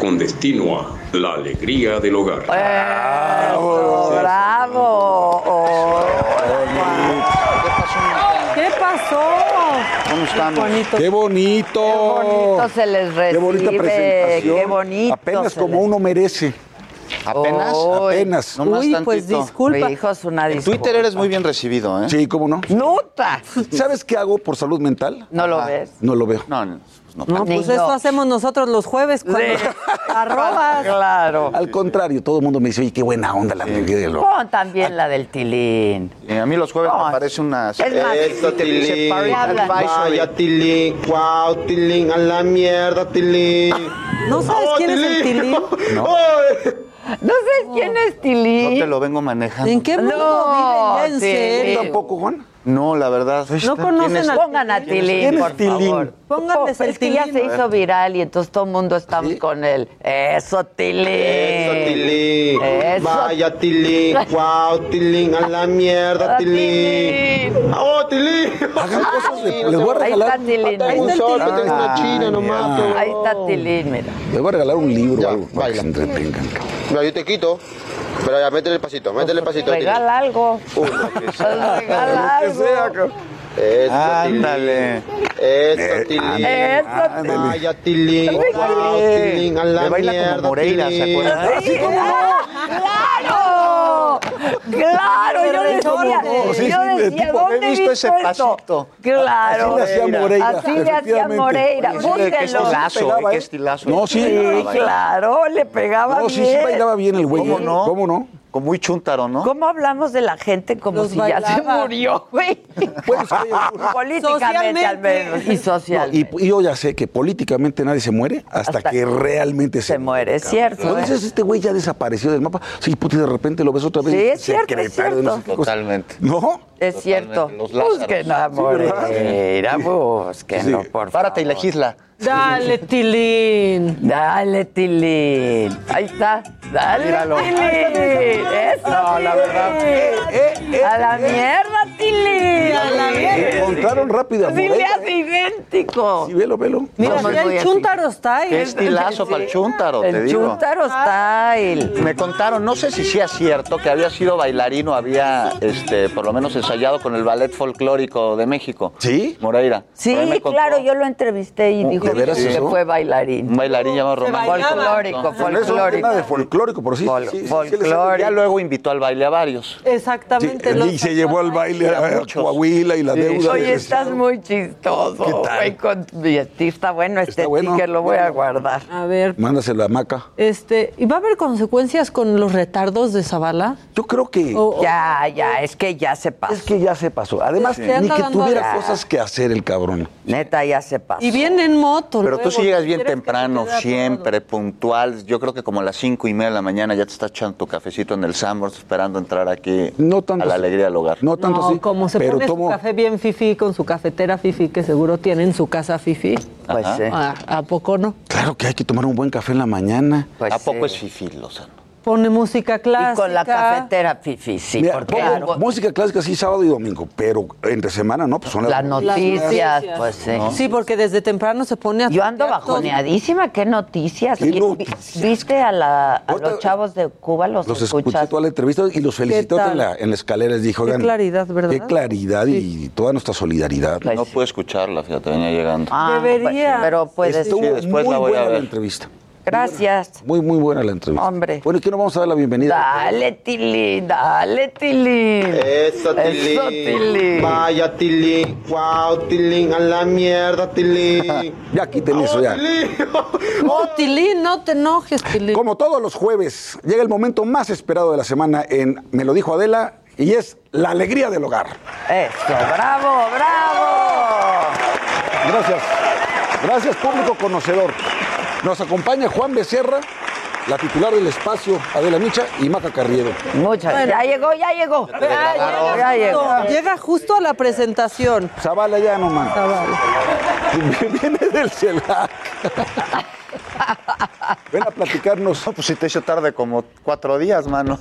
con destino a la alegría del hogar. ¡Eso! ¡Bravo! Oh, ¿Qué pasó? ¿Cómo estamos? Bonito. ¡Qué bonito! bonito se les recibe. Qué bonita presentación. Qué bonito. Apenas como les- uno merece. Apenas, Uy. apenas. Nomás Uy, pues tantito. disculpa. Hijos, una En disculpa. Twitter eres muy bien recibido, ¿eh? Sí, ¿cómo no? ¡Nota! ¿Sabes qué hago por salud mental? ¿No lo ves? No lo veo. No, no, no. No, pues Niño. eso hacemos nosotros los jueves cuando arrobas. Claro. Al contrario, todo el mundo me dice, oye, qué buena onda la alegría de lo. Pon también la del tilín. Eh, a mí los jueves No. me parece una... Es más, Eso, Tilín. Vaya, Tilín. Wow, Tilín. A la mierda, Tilín. ¿No sabes quién es el tilín? Ay, ¿No sabes quién es tilín? No te lo vengo manejando. ¿En qué mundo No, viven ya en serio? ¿Tampoco, Juan? No, la verdad. No conocen al Pongan a Tilín, ¿Quién es por Tilín? favor. Pónganles Oh, el Es que ya Tilín. se hizo viral y entonces todo el mundo estamos con él. Eso, Tilín. Eso, Tilín. Eso. Vaya, Tilín. Wow, Tilín. A la mierda, Ah, Tilín. ¡Oh, Tilín! Hagan cosas, de- les voy a Ahí regalar. está Tilín. Ahí un está sol, Tilín. me tengo una china nomás. pero- Ahí está Tilín, mira. Les voy a regalar un libro o algo para que se entretengan. Mira, yo te quito. Pero ya, métele el pasito, métele el pasito. Regala algo. Una que sea. Regala algo. Eso, Ándale. Eso, Tilín. Eso. Vaya, Tilín. Wow, Tilín. A la Le baila como mierda, Moreira, ¿se Tilín. acuerdan? ¡Claro! Claro, yo decía, sí, yo decía, tipo, ¿dónde he visto ese esto? pasito. Claro. Así le hacía Moreira, Así le hacía. Moreira. Qué estilazo, eh, qué ¿eh? estilazo. No, sí. Sí, claro, le pegaba No, sí, bien. sí bailaba bien el güey. ¿Cómo ¿eh? no? ¿Cómo no? Con muy chúntaro, ¿no? ¿Cómo hablamos de la gente como Los si ya se murió, güey? Políticamente al menos. Y. No, y, y yo ya sé que políticamente nadie se muere hasta, Hasta que realmente se, se muere, es cierto, Cuando ¿eh? dices, este güey ya desapareció del mapa, sí, puta, y de repente lo ves otra vez. Sí, y es cierto, es secretario de no sé cierto. Totalmente. ¿No? Es cierto. Los Lázaros. ¿verdad? Moreira, búsquenlo, Sí. por Párate y legisla. Dale, Tilín. Dale, Tilín. Ahí está. Dale, Míralo. Tilín. Eso, No, la verdad. Tilín. a la mierda, Tilín. A la mierda. Encontraron rápido Sí, le hace idéntico. Sí, velo, velo. Mira, No, no voy el. Chuntaro style. Qué estilazo para el chúntaro, te El digo. Chuntaro style. Me contaron, no sé si sea cierto, que había sido bailarino, había este, por lo menos ensayado con el Ballet Folclórico de México. ¿Sí? Moreira. Sí, Por contó. claro, yo lo entrevisté y ¿De dijo que eso? fue bailarín. Un bailarín llamado Román. Folclórico, no folclórico. de folclórico, pero sí. Fol- sí, sí, sí folclórico. Ya luego invitó al baile a varios. Exactamente. Sí, los y se llevó al baile a. Coahuila y la Sí. deuda. Oye, de- estás muy chistoso, ¿Qué tal? con Está bueno este Está bueno. lo voy a guardar. A ver, Mándaselo a Maca. este, ¿y va a haber consecuencias con los retardos de Zavala? Yo creo que... O- Ya, ya, es que ya se pasó. Es que ya se pasó. Además, ni que tuviera cosas que hacer el cabrón. Neta, ya se pasó. Y viene en moto. Pero tú sí llegas bien ¿quieres que te temprano, siempre, puntual. Yo creo que como a las cinco y media de la mañana ya te estás echando tu cafecito en el Sambors esperando entrar aquí No tanto a la así. alegría del hogar. No tanto No, así. como se pero pone tomo... su café bien fifi con su cafetera fifi que seguro tiene en su casa fifi. Pues sí. ¿A, a poco no? Claro que hay que tomar un buen café en la mañana. Pues ¿A poco sí. es fifí, Lozano? Pone música clásica. Y con la cafetera, Fifi, sí, Mira, porque pongo algo- música clásica sí sábado y domingo, pero entre semana no, pues son las, las noticias, pues sí. Sí, porque desde temprano se pone a Yo ando bajoneadísima, qué noticias. ¿Qué ¿Y- noticias? ¿Viste a, la, a los chavos de Cuba? ¿Los, Los escuché toda la entrevista y los felicité tal? en la, en la escalera. Les dije, Qué claridad, ¿verdad? qué claridad y toda nuestra solidaridad. Pues No pude escucharla, fíjate, venía llegando. Ah, Debería. pues, pero puedes. Estuvo Sí, después muy la voy a buena la ver. entrevista. Gracias. Muy, muy buena la entrevista. Hombre. Bueno, ¿y qué nos vamos a dar la bienvenida? Dale, Tilín, dale, Tilín. Eso, Tilín. Eso, Tilín. Vaya, Tilín. Wow, Tilín. A la mierda, Tilín. Ya quiten eso, ya. No, Tilín, no te enojes, Tilín. Como todos los jueves, llega el momento más esperado de la semana en Me lo dijo Adela y es la alegría del hogar. Eso, bravo, bravo. Gracias. Gracias, público conocedor. Nos acompaña Juan Becerra, la titular del espacio, Adela Micha y Maca Carriedo. Muchas. Ya llegó, ya llegó. Ya llegó, ya llegó. Llega justo a la presentación. Zavala ya nomás. Viene del CELAC. Ven a platicarnos. No, pues si te he hecho tarde como cuatro días, mano.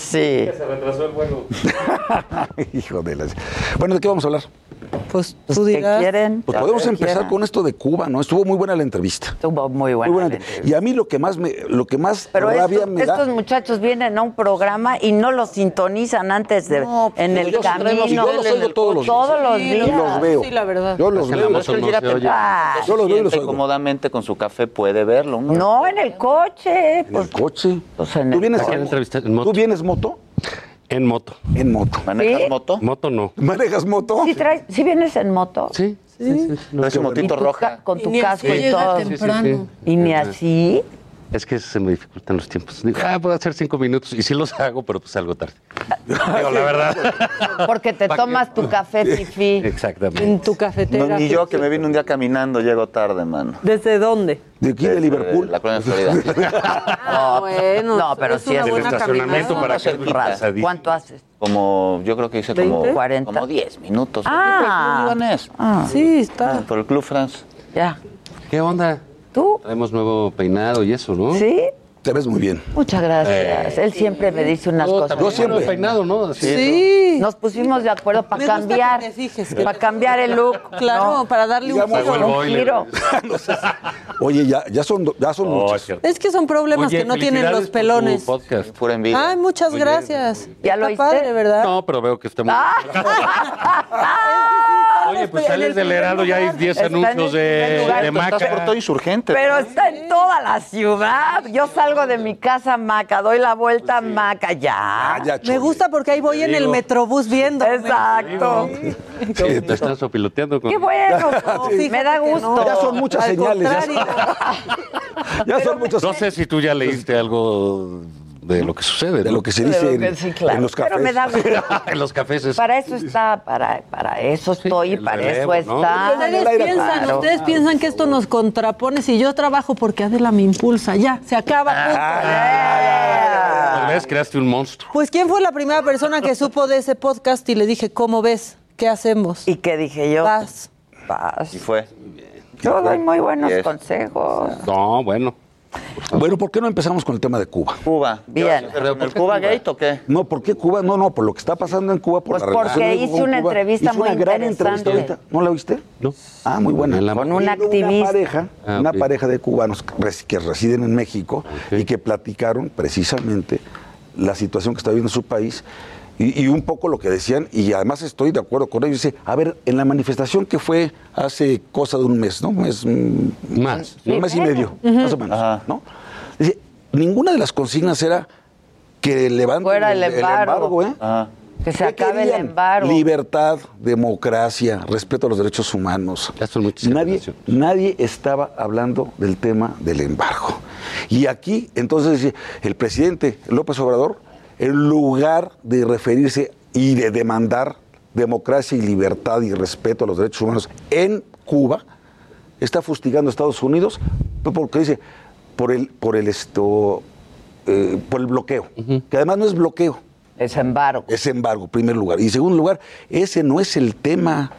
Sí. Se retrasó el vuelo. Hijo de las. Bueno, ¿de qué vamos a hablar? Pues Pues, tú ¿qué dirás. quieren? Pues podemos empezar quieran. con esto de Cuba, ¿no? Estuvo muy buena la entrevista. Estuvo muy buena. Muy buena. la entre- entrevista. Y a mí lo que más me, lo que más Pero rabia estos, me da. estos muchachos vienen a un programa y no los sintonizan antes de No, en pues, el yo sí traemos- camino. yo los oigo todos los días. Todos los Sí, días. Y los veo. Sí, la verdad. Yo los veo. no Yo los veo y los oigo. cómodamente con su café, puede verlo. ¿no? no, en el coche. En el coche. en ¿Tú el vienes, en moto. En moto. En moto. ¿Manejas ¿Sí? moto? Moto no. ¿Manejas moto? ¿Sí, traes, ¿Sí vienes en moto? Sí, sí, sí. No, ¿Traes su ¿Y motito roja? con tu Y casco y llega todo. Sí, sí, temprano. Y ni así. Es que se me dificultan los tiempos. Digo, ah, puedo hacer cinco minutos. Y sí los hago, pero pues salgo tarde. Digo, la verdad. Porque te tomas tu café fifi. Exactamente. En tu cafetera. No, ni yo, que me vine un día caminando, llego tarde, mano. ¿Desde dónde? De aquí de Liverpool. La colonia Florida. Ah, bueno. No, pero es sí una es buena estacionamiento para pasadito. ¿Cuánto haces? Como, yo creo que hice como, ¿Veinte? 40. como 10 minutos. Ah. Por el Club Libanés. Ah, Sí, está. Por el Club France. ya. ¿Qué onda? ¿Tú? Traemos nuevo peinado y eso, ¿no? ¿Sí? Te ves muy bien. Muchas gracias. Él siempre me dice unas Yo cosas. también siempre. peinado, ¿no? Así. Sí. Nos pusimos de acuerdo para cambiar. que te fijes, que Para te- cambiar el look. Claro, ¿no? para darle un giro. Un giro. Oye, ya, ya son, ya son Oh, muchos. Es que son problemas Oye, que no tienen los pelones. podcast. Pura envidia. Ay, muchas Muy gracias. ¿Ya lo padre, ¿verdad? No, pero veo que está muy... Ah. Oye, pues sales del Heraldo, ya hay 10 Está en el anuncios de, de Maca. Estás por todo insurgente. Pero está en toda la ciudad. Yo salgo de mi casa Maca, doy la vuelta a Maca, ya. Me gusta porque ahí voy en el metrobús viendo. Exacto. Sí, te estás sopiloteando con... Qué bueno. Sí. Me da gusto. Ya son muchas Al señales. ya contrario. son- Ya son muchas No sé si tú ya leíste algo de lo que sucede. de lo que se dice que en, sí, claro. en los cafés. Pero me da en los cafés es... Para eso está, para, para eso estoy y para relevo, eso ¿no? está. Ustedes piensan, claro. ustedes piensan que esto nos contrapone si yo trabajo porque Adela me impulsa, ya, se acaba. punto. Tal vez creaste un monstruo. Pues ¿quién fue la primera persona que supo de ese podcast y le dije, ¿cómo ves? ¿Qué hacemos? ¿Y qué dije yo? Vas. Paz. Y fue. Yo doy muy buenos Yes. consejos. No, bueno. Bueno, ¿por qué no empezamos con el tema de Cuba? Cuba. Bien. ¿Pero ¿El Cuba Gate o qué? No, ¿por qué Cuba? No, no, por lo que está pasando en Cuba, por Pues la porque relación de México hice con una Cuba. entrevista Hice muy una gran interesante. entrevista. ¿No la oíste? No. Ah, muy buena. En la- Con un activista. Una pareja, Ah, una pareja de cubanos que residen en México y que platicaron precisamente la situación que está viviendo su país y, y un poco lo que decían, y además estoy de acuerdo con ellos. Dice, a ver, en la manifestación que fue hace cosa de un mes, ¿no? Un mes, Más. un mes y medio, más o menos, Ajá. ¿no? Dice, ninguna de las consignas era que levanten Fuera el embargo. ¿eh? Ah. Que se ¿Qué acabe el embargo. Libertad, democracia, respeto a los derechos humanos. Ya son muchas Nadie, nadie estaba hablando del tema del embargo. Y aquí, entonces, dice, el presidente López Obrador, en lugar de referirse y de demandar democracia y libertad y respeto a los derechos humanos en Cuba, está fustigando a Estados Unidos porque dice por el por el esto eh, por el bloqueo, que además no es bloqueo, Es embargo. es embargo, primer lugar. Y segundo lugar, ese no es el tema.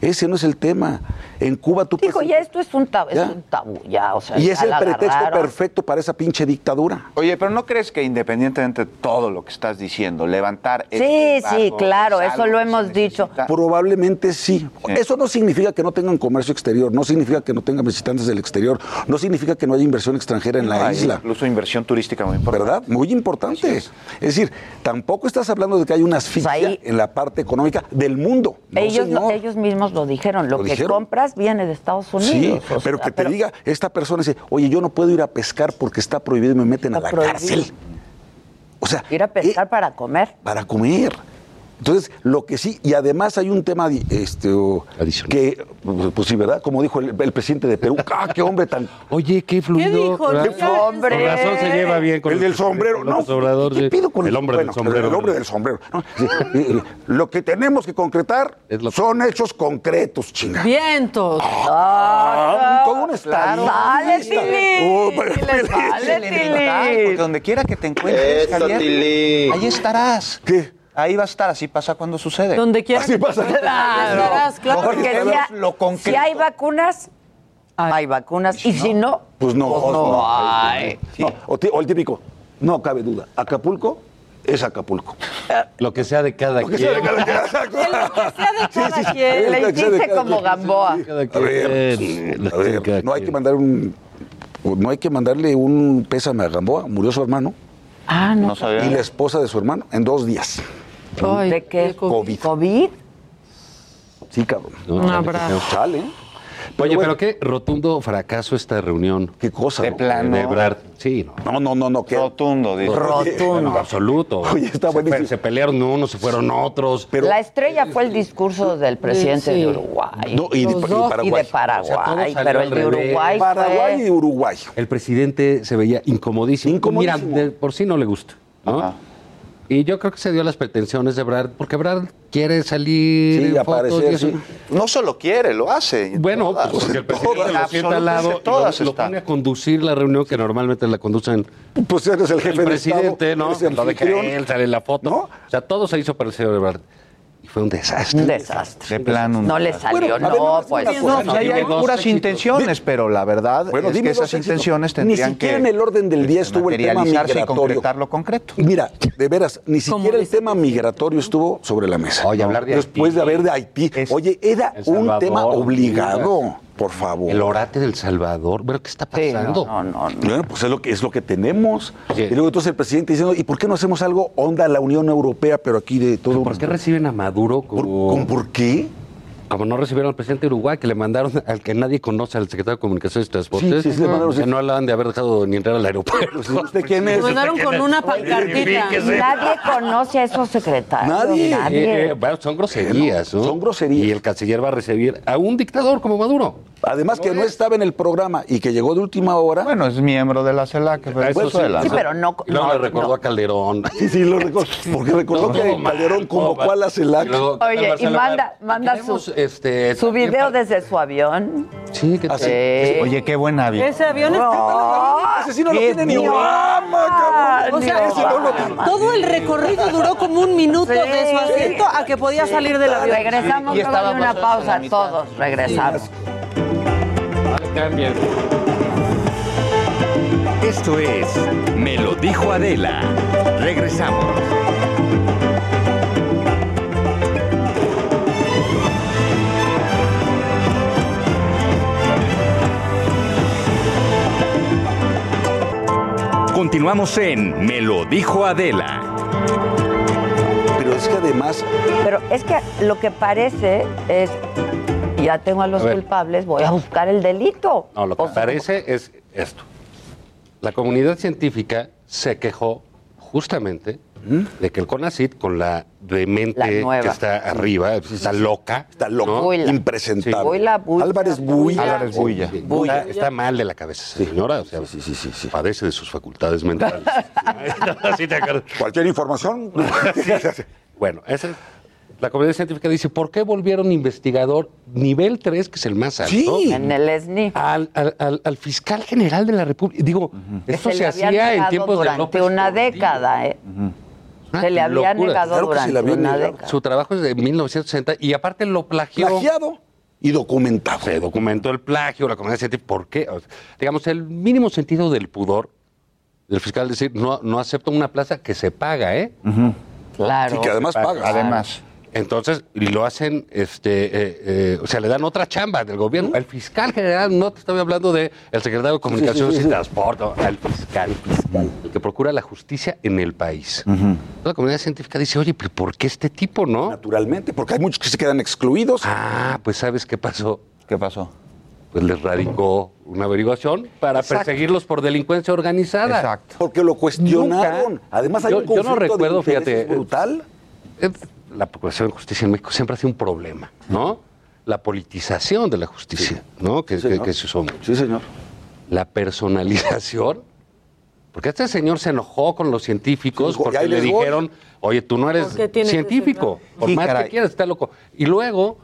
Ese no es el tema. En Cuba tú Dijo, puedes- ya esto es un tabú, es Ya. un tabú, ya, o sea, Y ya es el pretexto agarraron. perfecto para esa pinche dictadura. Oye, pero ¿no crees que independientemente de todo lo que estás diciendo, levantar Sí, este sí, claro, es eso lo hemos dicho. necesita? Probablemente sí. Eso no significa que no tengan comercio exterior, no significa que no tengan visitantes del exterior, no significa que no haya inversión extranjera en la Hay isla. Incluso inversión turística muy importante. ¿Verdad? Muy importante. Es. decir, tampoco estás hablando de que hay una asfixia Pues ahí- en la parte económica del mundo. No, ellos, lo- señor. ellos mismos lo dijeron, lo, Lo que dijeron. compras viene de Estados Unidos. Sí, o pero que te diga, esta persona dice, oye, yo no puedo ir a pescar porque está prohibido y me meten a la prohibido. cárcel. O sea, Ir a pescar para comer. para comer. Entonces, lo que sí, y además hay un tema este, que, pues sí, ¿verdad? Como dijo el, el presidente de Perú, ¡ah, qué hombre tan... Oye, qué fluido. dijo? ¿verdad? ¿Qué hombre? Con razón se lleva bien con el del sombrero, ¿no? López Obrador, ¿Qué pido con el hombre bueno, del sombrero. El hombre del sombrero. ¿no? Sí, y- y lo que tenemos que concretar Es lo- son hechos concretos, chinga. Vientos. Ah, todo un estadista. Dale, vale, Elemental, Tilín. porque donde quiera que te encuentres, Eso, Javier, ahí estarás. ¿Qué? Ahí va a estar, así pasa cuando sucede. Donde quieras. Así pasa. Claro, Estarás, claro. porque si, ha- si hay vacunas, hay vacunas, y si no, Pues no. pues no hay. No, o, el típico, no cabe duda, Acapulco es Acapulco. Lo que sea de cada Lo que sea de quien. cada lo que sea de cada Sí, sí, sí. quien. Le hiciste como. Gamboa. A ver, quien. a ver, Cada no hay que mandar un no hay que mandarle un pésame a Gamboa, murió su hermano Ah, no. No sabía. y la esposa de su hermano en dos días. Ay, ¿De qué? COVID. ¿COVID? Sí, cabrón. No, Un chale, abrazo. qué. Chale. Oye, bueno, pero qué rotundo fracaso esta reunión. qué cosa. De ¿no? plano. De Ebrard. Sí, no. No, no, no, no, que Rotundo, dice. Rotundo. En absoluto. Oye, está Se buenísimo. pe- Se, pelearon unos, se fueron otros. pero la estrella fue el discurso del presidente Sí. de Uruguay. no, y de, Los y Paraguay. de Paraguay, O sea, pero el de. Uruguay Paraguay fue... y Uruguay. El presidente se veía incomodísimo. Incomodísimo. Mira, de por sí no le gusta, ¿no? Ajá. Y yo creo que se dio las pretensiones de Ebrard, porque Ebrard quiere salir Sí, en fotos aparecer, y eso. sí. No solo quiere, lo hace. Bueno, Todas. pues porque el presidente Todas, lo sienta al lado, absolutamente y lo, todas lo pone a conducir la reunión que normalmente la conducen Pues eres el jefe el de presidente, Estado, ¿no? el Lo deja anfitrión. él, sale en la foto. ¿No? O sea, todo se hizo para el señor Ebrard. Fue un desastre. Un desastre. De plano. No le salió, Bueno, ver, no, a pues. No, una pues hay dos puras éxitos. intenciones, pero la verdad Bueno, es dime que esas dos éxitos. intenciones Ni tendrían siquiera que en el orden del día estuvo el tema materializarse y migratorio. concretar lo concreto. Mira, de veras, ni siquiera el tema migratorio estuvo sobre la mesa. Oye, hablar de Después Haití. de haber de Haití. Es- Oye, era un tema no obligado. Por favor. El orate del Salvador. Bueno, ¿qué está Sí, pasando? no, no, no. Bueno, pues es lo que es lo que tenemos. Sí. Y luego entonces el presidente diciendo, ¿y por qué no hacemos algo onda la Unión Europea, pero aquí de todo? ¿Por qué reciben a Maduro ¿Por, como... ¿con por qué? Como no recibieron al presidente de Uruguay, que le mandaron al que nadie conoce, al secretario de Comunicaciones y Transportes, Sí, sí, le mandaron- que no le han de haber dejado ni entrar al aeropuerto. ¿Usted quién es? Lo mandaron con una pancartita. Nadie conoce a esos secretarios. Nadie. Eh, eh, bueno, son groserías, ¿no? Son groserías. Y el canciller va a recibir a un dictador como Maduro. Además que no estaba en el programa y que llegó de última hora. Bueno, es miembro de la CELAC, Eso sí. Venezuela. Sí, pero no. No, le recordó no. a Calderón. Sí, sí, lo recordó. Porque recordó No, que no, Calderón no, convocó a la CELAC. Oye, y manda, manda queremos, su, este, su video desde su avión. Sí, que Ah, sí. Oye, qué buen avión. Ese avión está... Ese sí no lo tiene ni. Obama, cabrón. O sea, Ese no lo- todo el recorrido duró como un minuto Sí. de su asiento a que podía salir del avión. Regresamos Y de una pausa todos. Regresamos. Esto es Me lo dijo Adela. Regresamos. Continuamos en Me lo dijo Adela. Pero es que además, Pero es que lo que parece es, ya tengo a los A culpables, voy a buscar el delito. No, lo que O sea, parece es esto. La comunidad científica se quejó justamente de que el CONACIT, con la demente La que está arriba, está loca. está. Buila. impresentable. Buila, bulla, Álvarez Bulla. Álvarez Bulla. Sí, Está, está mal de la cabeza, señora. O sea, Sí, sí, sí, sí. padece de sus facultades mentales. ¿Sí te acuerdas? Cualquier información. Bueno, esa es- la comunidad científica dice, ¿por qué volvieron investigador nivel 3, que es el más alto? Sí. En el SNI. Al, al- al- al fiscal general de la República. Digo, esto Se hacía en tiempos de durante una década, ¿eh? Se le había locura. negado Claro que se durante le había una negado. década. Su trabajo es de 1960 y aparte lo plagió. Plagiado y documentado. Se documentó el plagio, la comunidad científica. ¿Por qué? O sea, digamos, el mínimo sentido del pudor del fiscal es decir, no, no acepto una plaza que se paga, ¿eh? Claro. Y que además paga. Además. Entonces, y lo hacen, este, eh, eh, o sea, le dan otra chamba del gobierno. El fiscal general, no te estoy hablando de el secretario de Comunicaciones y Transporte, al fiscal, el que procura la justicia en el país. La comunidad científica dice, oye, pero ¿por qué este tipo, no? Naturalmente, porque hay muchos que se quedan excluidos. Ah, pues ¿sabes qué pasó? ¿Qué pasó? Pues les radicó una averiguación para Exacto. perseguirlos por delincuencia organizada. Exacto. Porque lo cuestionaron. Nunca. Además hay Yo- un yo no conflicto de recuerdo, intereses fíjate, brutal. Es- La Procuración de Justicia en México siempre ha sido un problema, ¿no? La politización de la justicia, ¿no? Que, Sí, que- que se usó mucho. Sí, señor. La personalización. Porque este señor se enojó con los científicos Sí, porque le dijeron, oye, tú no eres ¿Por qué tienes científico, ese por Sí, más caray. que quieras, está loco. Y luego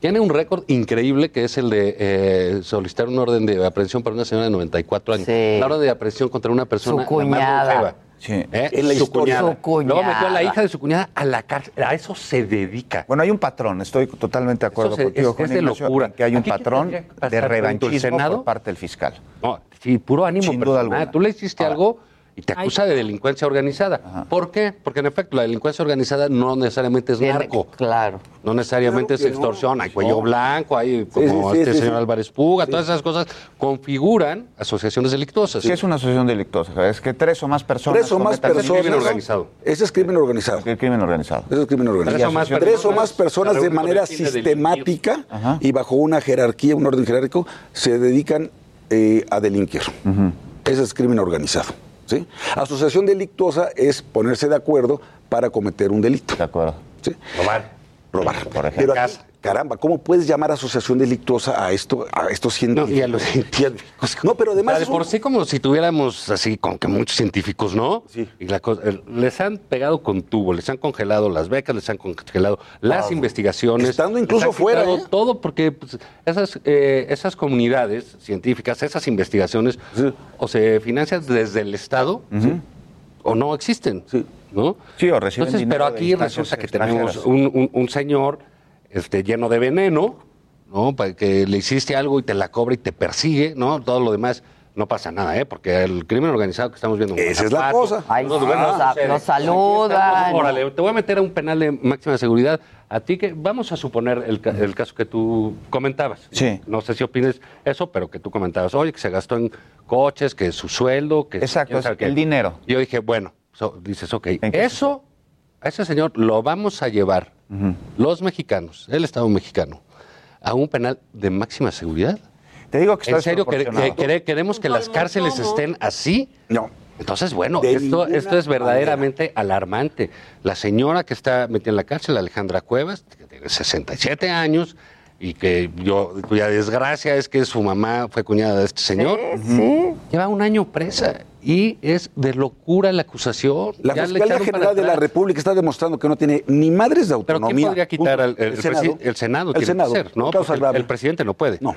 tiene un récord increíble que es el de eh, solicitar un orden de aprehensión para una señora de 94 años. Sí. La orden de aprehensión contra una persona Su cuñada. Sí. ¿Eh? En la su historia. Cuñada. Su cuñada. Luego metió a la hija de su cuñada a la cárcel. A eso se dedica. Bueno, hay un patrón, estoy totalmente de acuerdo Eso se- contigo, es- Juan es de Ignacio, locura. que hay un Aquí, ¿qué patrón de revanchismo Senado? por parte del fiscal. No, sí, puro ánimo Sin duda alguna. Tú le hiciste Ahora. algo y te acusa de delincuencia organizada. ¿Por qué? Porque en efecto la delincuencia organizada no necesariamente es narco. Claro. No necesariamente Claro es extorsión, no. hay cuello No. blanco, hay como sí, este sí, señor sí. Álvarez Puga, todas esas cosas configuran asociaciones delictuosas. ¿Qué es una asociación delictuosa? Es que tres o más personas. Tres o más personas. crimen organizado. Ese es crimen organizado. El crimen organizado. Ese es crimen organizado. Tres o más Tres o personas más personas se de manera de sistemática y bajo una jerarquía, un orden jerárquico, se dedican eh, a delinquir. Ese es crimen organizado. ¿Sí? Asociación delictuosa es ponerse de acuerdo para cometer un delito. De acuerdo. Robar. Por ejemplo. Pero aquí, caramba, ¿cómo puedes llamar asociación delictuosa a esto, a estos No, científicos? y a los científicos. No, pero además O sea, de por sí como si tuviéramos así, como que muchos científicos, ¿no? Sí. Y la cosa- les han pegado con tubo, les han congelado las becas, les han congelado las investigaciones. Estando incluso fuera, ¿eh? Todo porque pues, esas, eh, esas comunidades científicas, esas investigaciones, Sí. o se financian desde el Estado o no existen. Sí. ¿no? Sí, o reciben Entonces, pero aquí resulta que tenemos un, un- un señor este, lleno de veneno, ¿no? Para que le hiciste algo y te la cobra y te persigue, ¿no? Todo lo demás no pasa nada, ¿eh? Porque el crimen organizado que estamos viendo. en Esa es la cosa. Ay, lugares nos no nos saludan. Órale, te voy a meter a un penal de máxima seguridad. A ti que, vamos a suponer el, ca- el caso que tú comentabas. Sí. No sé si opines eso, pero que tú comentabas, oye, que se gastó en coches, que su sueldo, que... Exacto, es qué. el dinero. Yo dije, bueno, so- dices, ok, ¿En qué eso, a ese señor lo vamos a llevar los mexicanos, el Estado mexicano, a un penal de máxima seguridad? Te digo que está ¿En serio que- desproporcionado. que- que- queremos que las cárceles estén así? No. Entonces, bueno, De esto, esto es verdaderamente alarmante. La señora que está metida en la cárcel, Alejandra Cuevas, que tiene 67 años y que yo, cuya desgracia es que su mamá fue cuñada de este señor, lleva un año presa y es de locura la acusación. La Ya Fiscalía General de la. República está demostrando que no tiene ni madres de Pero autonomía. ¿quién podría quitar al el, el Senado? El tiene que Senado. el, el presidente no puede. No.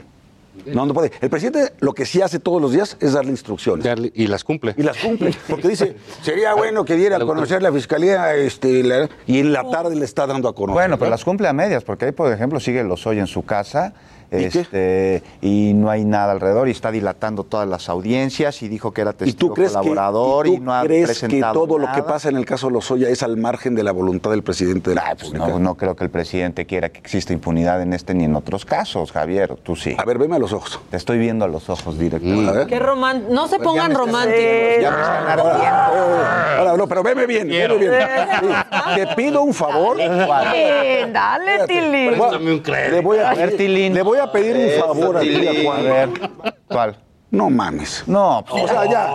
No, no puede. El presidente lo que sí hace todos los días es darle instrucciones. y las cumple. Y las cumple. Porque dice, sería bueno que diera a conocer la fiscalía este, la- y en la tarde le está dando a conocer. Bueno, pero las cumple a medias, porque ahí, por ejemplo, sigue Lozoya en su casa. ¿Y este, y no hay nada alrededor y está dilatando todas las audiencias y dijo que era ¿Y testigo tú crees, que, colaborador y y, tú no ha crees que presentado todo lo que pasa en el caso Lozoya es al margen de la voluntad del presidente de la República? No, no creo que el presidente quiera que exista impunidad en este ni en otros casos, Javier. Tú sí. A ver, veme a los ojos. Te estoy viendo a los ojos ver. Qué romántico. No se Pues ya pongan románticos. Ya me están ardiendo. Ahora, no, pero veme bien, veme bien. Sí, Te pido un favor. Tilín, dale, Tilín. Le voy a A ver, pedir, Tilín. le voy a pedir un favor a ti, Juan. A ver, ¿cuál? No mames. No, pues, O sea, ya,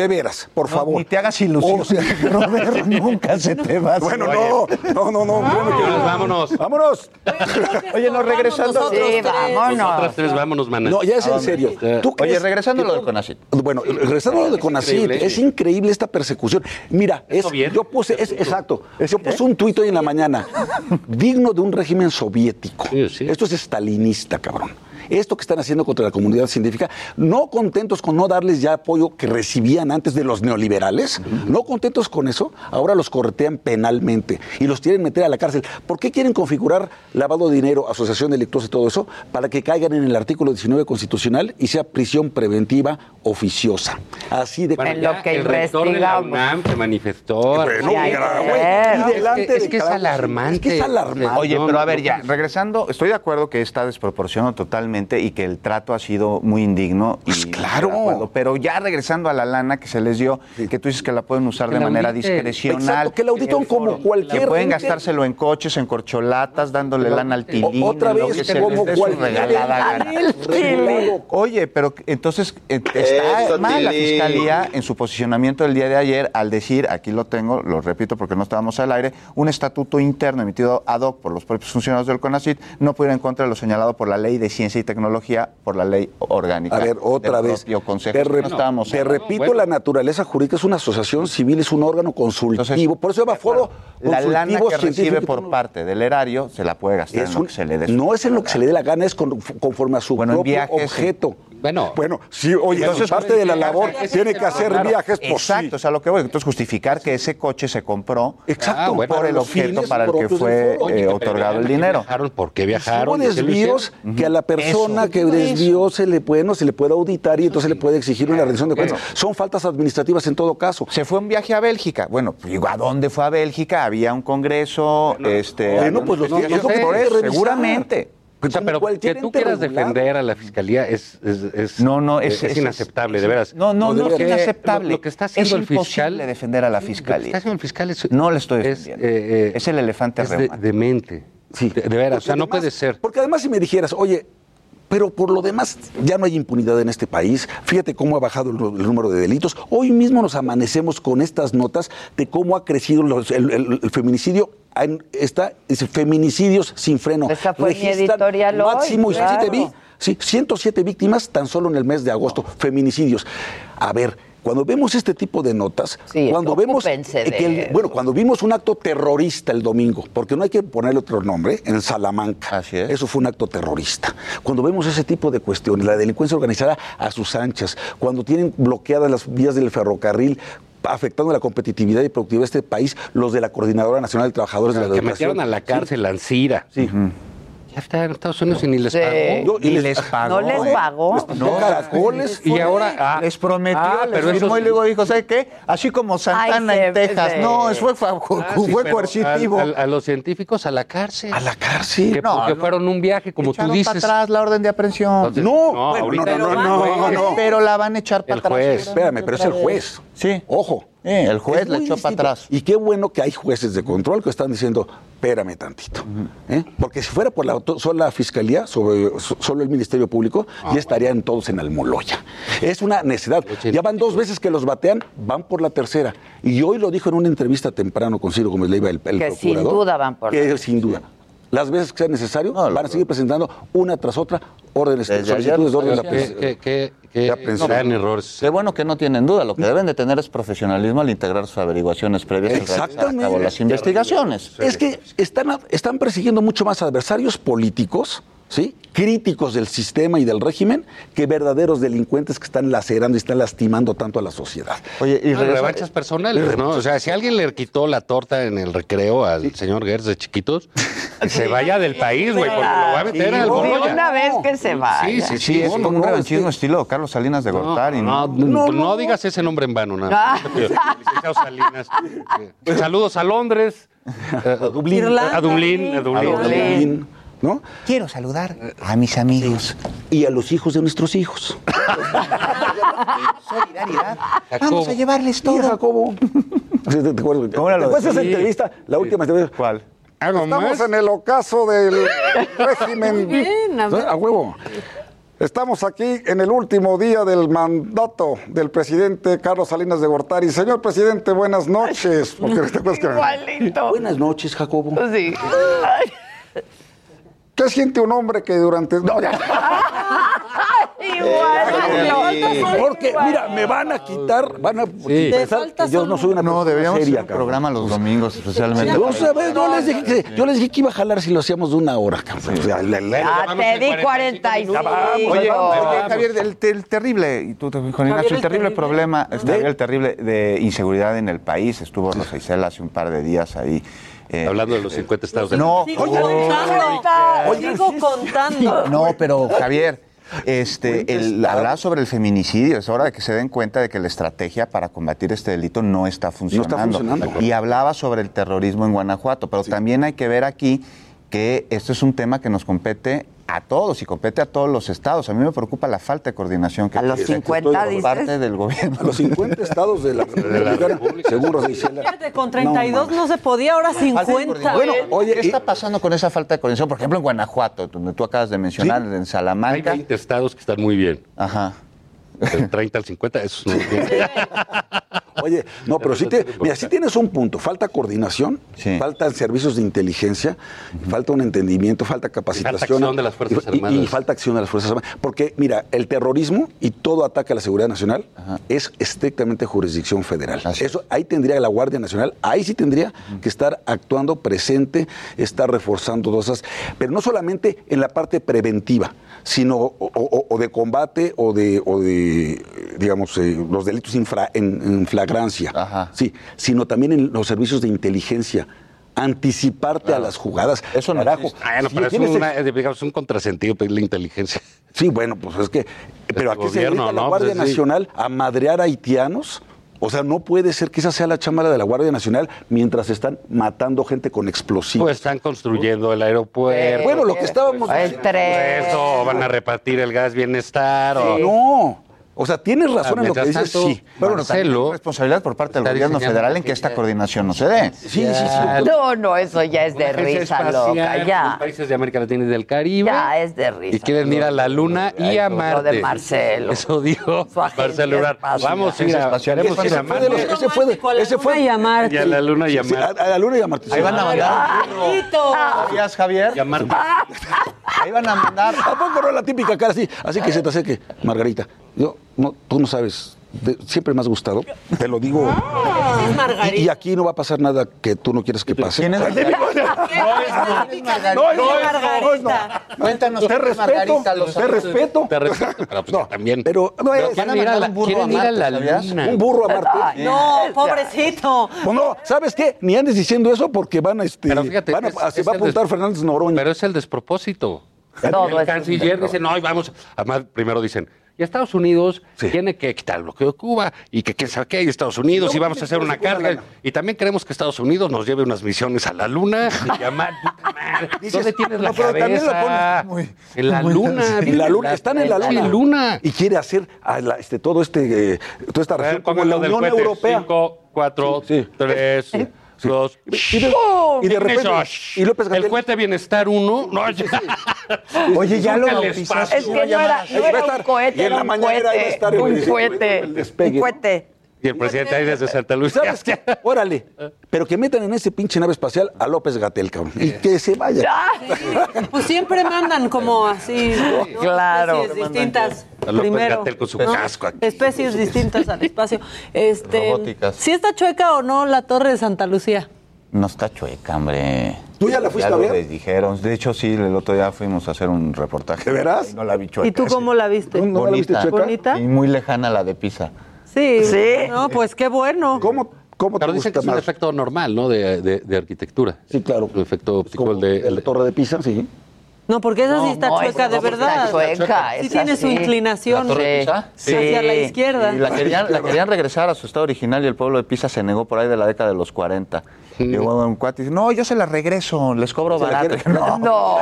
de veras, por favor. Ni te hagas ilusión. O sea, Roberto, nunca se te va. a Bueno, hacer. no, no, no, no. Vámonos. Vámonos. Oye, no, regresando. Nosotros Sí, vámonos. Nosotras tres, vámonos, mana. No, ya es ¿A en serio. ¿Tú Oye, crees regresando a lo de Conacit. Bueno, regresando a lo de Conacit, es increíble esta persecución. Mira, es, yo puse, es, exacto, yo puse un tuit hoy en la mañana, digno de un régimen soviético. Esto es estalinista, cabrón. Esto que están haciendo contra la comunidad científica, no contentos con no darles ya apoyo que recibían antes de los neoliberales, no contentos con eso, ahora los corretean penalmente y los quieren meter a la cárcel. ¿Por qué quieren configurar lavado de dinero, asociación delictuosa y todo eso? Para que caigan en el artículo 19 constitucional y sea prisión preventiva oficiosa. Así de Bueno, lo que el rector de la. UNAM se manifestó. Bueno, y delante Es que- es de que es alarmante. Es que es alarmante. Oye, No, pero a ver, ya, regresando, estoy de acuerdo que está desproporcionado totalmente y que el trato ha sido muy indigno. Pues y claro. acuerdo, pero ya regresando a la lana que se les dio, que tú dices que la pueden usar Que de manera discrecional. Exacto, que la auditen como Que cualquier pueden ente. gastárselo en coches, en corcholatas, dándole lana al tilín. O- otra vez, que se como les dé su cualquier regalada. Oye, pero entonces eh, está Eso, mal la fiscalía en su posicionamiento del día de ayer al decir, aquí lo tengo, lo repito porque no estábamos al aire, un estatuto interno emitido ad hoc por los propios funcionarios del CONACIT no puede ir en contra de lo señalado por la ley de ciencia y tecnología, por la ley orgánica. A ver, otra del vez. propio Consejo. Te, No repito, bueno. la naturaleza jurídica es una asociación civil, es un órgano consultivo. Entonces, por eso se llama foro La lana consultivo que recibe por parte del erario se la puede gastar Es en lo un- que se le dé no es en lo que se le dé la gana, es con- conforme a su Bueno, en propio viajes, objeto. Bueno. Bueno, sí, oye, Entonces, parte de la labor tiene que hacer Claro, viajes, pues Exacto, sí. o sea, lo que voy. Entonces, justificar que ese coche se compró Exacto, Ah, bueno, por el objeto para el que fue eh, otorgado el dinero. Viajaron, ¿Por qué Hubo viajaron? ¿Qué lo desvíos hicieron? que a la persona Eso. que desvió se le puede, no se le puede auditar y entonces le puede exigir una rendición de cuentas. Son faltas administrativas en todo caso. Se fue un viaje a Bélgica. Bueno, pues, digo, ¿a dónde fue a Bélgica? Había un congreso, este... Bueno, pues los no, revisar. seguramente. O sea, Como pero que cualquier tú quieras defender a la fiscalía es, es, es- No, no, es, es, es- inaceptable, es- de veras. No, no, no, No, es inaceptable. Lo- lo que está haciendo es el fiscal- imposible defender a la Lo que fiscalía. está haciendo el fiscal es, No le estoy es, defendiendo. eh, eh, Es el elefante es de, demente. Sí. De, de veras, o sea, no puede ser. Porque además si me dijeras, oye, pero por lo demás ya no hay impunidad en este país, fíjate cómo ha bajado el, el número de delitos. Hoy mismo nos amanecemos con estas notas de cómo ha crecido los- el, el- el feminicidio. Está, dice, feminicidios sin freno. Esa fue mi editorial hoy, máximo, y sí claro. te vi, sí, 107 víctimas tan solo en el mes de agosto, feminicidios. A ver, cuando vemos este tipo de notas, Sí, cuando vemos que el- bueno, cuando vimos un acto terrorista el domingo, porque no hay que ponerle otro nombre, en Salamanca. Así es. Eso fue un acto terrorista. Cuando vemos ese tipo de cuestiones, la delincuencia organizada a sus anchas, cuando tienen bloqueadas las vías del ferrocarril, afectando la competitividad y productividad de este país, los de la Coordinadora Nacional de Trabajadores de la que Educación. metieron a la cárcel a Ancira. Sí. Está en Estados Unidos y ni les Sí. pagó. Y les pagó. No les ¿eh? pagó. No, caracoles. Y ahora ah, les prometió, ah, les pero firmó eso y luego dijo, ¿sabe qué? Así como Santana Ay, se- en Texas. se- No, eso fue, Ah, coercitivo. al- al- a los científicos a la cárcel. A la cárcel. Que No, porque no. fueron un viaje, como tú Echaron dices. para atrás la orden de aprehensión. Entonces, No, no, no, no, el no, juez- no, no. Pero la van a echar para El atrás. juez. seguramente Espérame, pero es el juez. Sí. Ojo. Sí, el juez le muy echó para atrás. Y qué bueno que hay jueces de control que están diciendo, espérame tantito. ¿eh? Porque si fuera por la sola fiscalía, sobre, so- solo el Ministerio Público, ya estarían todos en Almoloya. Es una necesidad. Ya van dos veces que los batean, van por la tercera. Y hoy lo dijo en una entrevista temprano con Ciro Gómez Leiva, el, el Que sin procurador. duda van por la que sin duda. Las veces que sea necesario, van a seguir presentando una tras otra órdenes, solicitudes de orden de Que- que- que- que de aprehensión. sean errores. Qué bueno que no tienen duda. Lo que deben de tener es profesionalismo al integrar sus averiguaciones previas realizar a Exactamente. cabo las investigaciones. Es que están, están persiguiendo mucho más adversarios políticos, ¿sí? críticos del sistema y del régimen, que verdaderos delincuentes que están lacerando y están lastimando tanto a la sociedad. Oye, No, revanchas personales, ¿no? O sea, si alguien le quitó la torta en el recreo al señor Gers de chiquitos, se vaya del país, güey, porque lo va a meter al De Almoloya. una vez que se vaya. Sí, sí, Sí, sí. es no, un no, revanchismo estilo Carlos Salinas de Gortari. No, no, no digas ese nombre en vano, nada. Ah. Licenciado Salinas. Saludos a Londres, a Dublín, Irlanda, a Dublín, a A Dublín. Dublín, ¿no? Quiero saludar a mis amigos. Y a los hijos de nuestros hijos. Solidaridad. Vamos a llevarles todo. Jacobo. Sí, ¿Te, acuerdas? ¿Cómo era lo de- Después de esa entrevista, la última entrevista. ¿Cuál? Estamos en el ocaso del régimen. Bien, a huevo. Estamos aquí en el último día del mandato del presidente Carlos Salinas de Gortari. Señor presidente, buenas noches. Porque te acuerdas que- Igualito. Buenas noches, Jacobo. Sí. ¿Qué siente un hombre que durante... No, ya. Igual. Porque, mira, me van a quitar, van a pensar que yo no soy una No, deberíamos seria, hacer un cabrón. programa los domingos, especialmente. No, ¿sabes? Yo les dije que, yo les dije que iba a jalar si lo hacíamos de una hora, cabrón. Ah, te di 45. Oye, Javier, el, el terrible, y tú, Juan Ignacio, el el terrible problema, el terrible de inseguridad en el país. Estuvo Rosa Isela hace un par de días ahí. Eh, Hablando de los 50 estados No, Sigo contando. Sigo contando. no, pero Javier, este, el, hablar sobre el feminicidio es hora de que se den cuenta de que la estrategia para combatir este delito no está funcionando. funcionando. Y hablaba sobre el terrorismo en Guanajuato, pero también hay que ver aquí que esto es un tema que nos compete a todos y compete a todos los estados. A mí me preocupa la falta de coordinación que A los existe 50 por dices. parte del gobierno. A los 50 estados de la República, según Rosa Isela. Fíjate, Con 32 no, se podía, ahora Falta de 50. coordinación. Bueno, oye, ¿qué está pasando con esa falta de coordinación? Por ejemplo, en Guanajuato, donde tú acabas de mencionar, en Hay Salamanca. 20 estados que están muy bien. Ajá. Del 30 al 50, eso es. Oye, no, pero sí, te- mira, sí tienes un punto. Falta coordinación, faltan servicios de inteligencia, falta un entendimiento, falta capacitación. acción de las Fuerzas y- y- Armadas. Y, falta acción de las Fuerzas Armadas. Porque, mira, el terrorismo y todo ataque a la seguridad nacional es estrictamente jurisdicción federal. Eso ahí tendría la Guardia Nacional, ahí sí tendría que estar actuando presente, estar reforzando cosas, pero no solamente en la parte preventiva, sino o, o- o de combate o de, o de digamos, eh, los delitos infra- en, en flagrancia, sí, sino también en los servicios de inteligencia. Anticiparte a las jugadas. Eso no Carajo, Ah, no, si pero es, una- es, digamos, un contrasentido pedirle inteligencia. Sí, bueno, pues es que. Pero aquí se dedica la. Guardia Pues sí. Nacional a madrear haitianos. O sea, no puede ser que esa sea la chamba de la Guardia Nacional mientras están matando gente con explosivos. Pues están construyendo el aeropuerto. bueno, lo que estábamos El tren. Eso, van a repartir el gas bienestar. o- No. O sea, tienes razón Ah, en lo que dices, tanto, sí. Pero bueno, hay responsabilidad por parte del gobierno federal en que esta coordinación no se dé. Sí, sí, sí. No, no, eso ya es de risa espacial loca, en los ya. países de América Latina y del Caribe. Ya es de risa. Y quieren ir a la Luna y a Lo Marte. de Marcelo. Eso dijo Marcelo Ebrard. Vamos a ir a, Marte. ese fue de- ese fue- y a Marte. Y a la Luna y a Marte. a, a la Luna y a Marte. Ahí van a mandar. Marquito. ¿Sabías, Javier? Y a Marte. Ahí van a mandar. ¿A poco no la típica cara así? Así que se te acerque, Margarita. Yo, no, tú no sabes. De- siempre me has gustado. Te lo digo. Es Margarita. Y, y aquí no va a pasar nada que tú no quieres que pase. ¿Quién es No, no, no, no, no. Cuéntanos, Te ¿qué es respeto, Margarita te respeto. Te respeto, pero pues también. Pero no es quieren ir a la, un burro quieren a ir a la Marte, ¿sabías? Luna. un burro a Marte. No, pobrecito. Pues no, ¿sabes qué? Ni andes diciendo eso porque van a este. Pero fíjate, van a- es- se es va a apuntar Fernández Noroña. Pero es el despropósito. Todo el es canciller dice, no, vamos. Además, primero dicen, y Estados Unidos tiene que quitar el bloqueo de Cuba y que quién sabe qué, y Estados Unidos, y vamos a hacer una carga. Y también queremos que Estados Unidos nos lleve unas misiones a la Luna. y a Mar- ¿Dónde tienes la No, pero también la cabeza? pones en la muy- Luna. En la luna, están en la luna. luna. Y quiere hacer a la- este, todo este, eh, toda esta región como pongan la lo Unión. Europea. Cinco, cuatro, Sí. tres, dos. Y de, y de repente, y López El cohete Bienestar 1. No, Oye, ya lo bautizaste. Es que no era, no era un cohete, y en era la un mañanera iba a cohete. estar el- Un el- cohete. el despegue. Un cohete. Y el presidente ahí desde Santa Lucía. ¿Sabes qué? Órale. Pero que metan en ese pinche nave espacial a López Gatel, cabrón. Y que se vaya. Pues siempre mandan como así. ¿no? Claro. Especies distintas. A López Primero. Gatel con su ¿no? casco aquí. Especies distintas al espacio. Este, Robóticas. ¿Sí está chueca o no la torre de Santa Lucía? No está chueca, hombre. ¿Tú ya la fuiste ya a lo ver? les dijeron. De hecho, sí, el otro día fuimos a hacer un reportaje. ¿De veras? No la vi chueca. ¿Y tú cómo la viste? ¿No la viste Bonita. chueca? ¿Bonita? Y muy lejana la de Pisa. Sí. Sí. No, pues qué bueno. ¿Cómo, cómo te Pero dicen que gusta es un más? efecto normal, ¿no? De, de- de arquitectura. Sí, claro. Un efecto óptico, Como el de... de la Torre de Pisa, sí. No, porque esa sí está no, chueca de sí está verdad. chueca, Sí esa tiene su sí. inclinación ¿La Torre de Pisa? hacia la izquierda. Y la querían, la querían regresar a su estado original y el pueblo de Pisa se negó por ahí de la década de los 40. Llegó un cuate y dice, no, yo se la regreso, les cobro ¿Se la barato. No, No.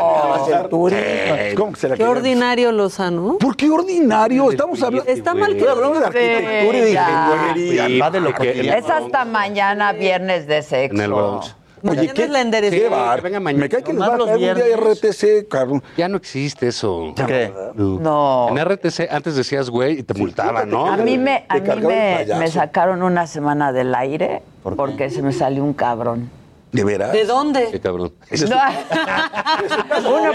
¿Cómo que se la Qué ordinario Lozano. ¿Por qué ordinario? Estamos hablando. Está mal que hablando de arquitectura y de ingeniería. Va de lo Y que- cotidiano. Es hasta mañana, viernes de sexo. En el Bronx. Mañana es la enderezada. qué bar- venga mañana. Me cae que les Nomás va a los caer un día viernes. RTC, cabrón. Ya no existe eso. ¿Qué? No. En RTC antes decías güey y te multaban, ¿no? A mí me, a Te mí cargaba el me, payaso. me sacaron una semana del aire ¿Por qué? porque se me salió un cabrón. ¿De veras? ¿De Qué dónde? cabrón. No. Uno,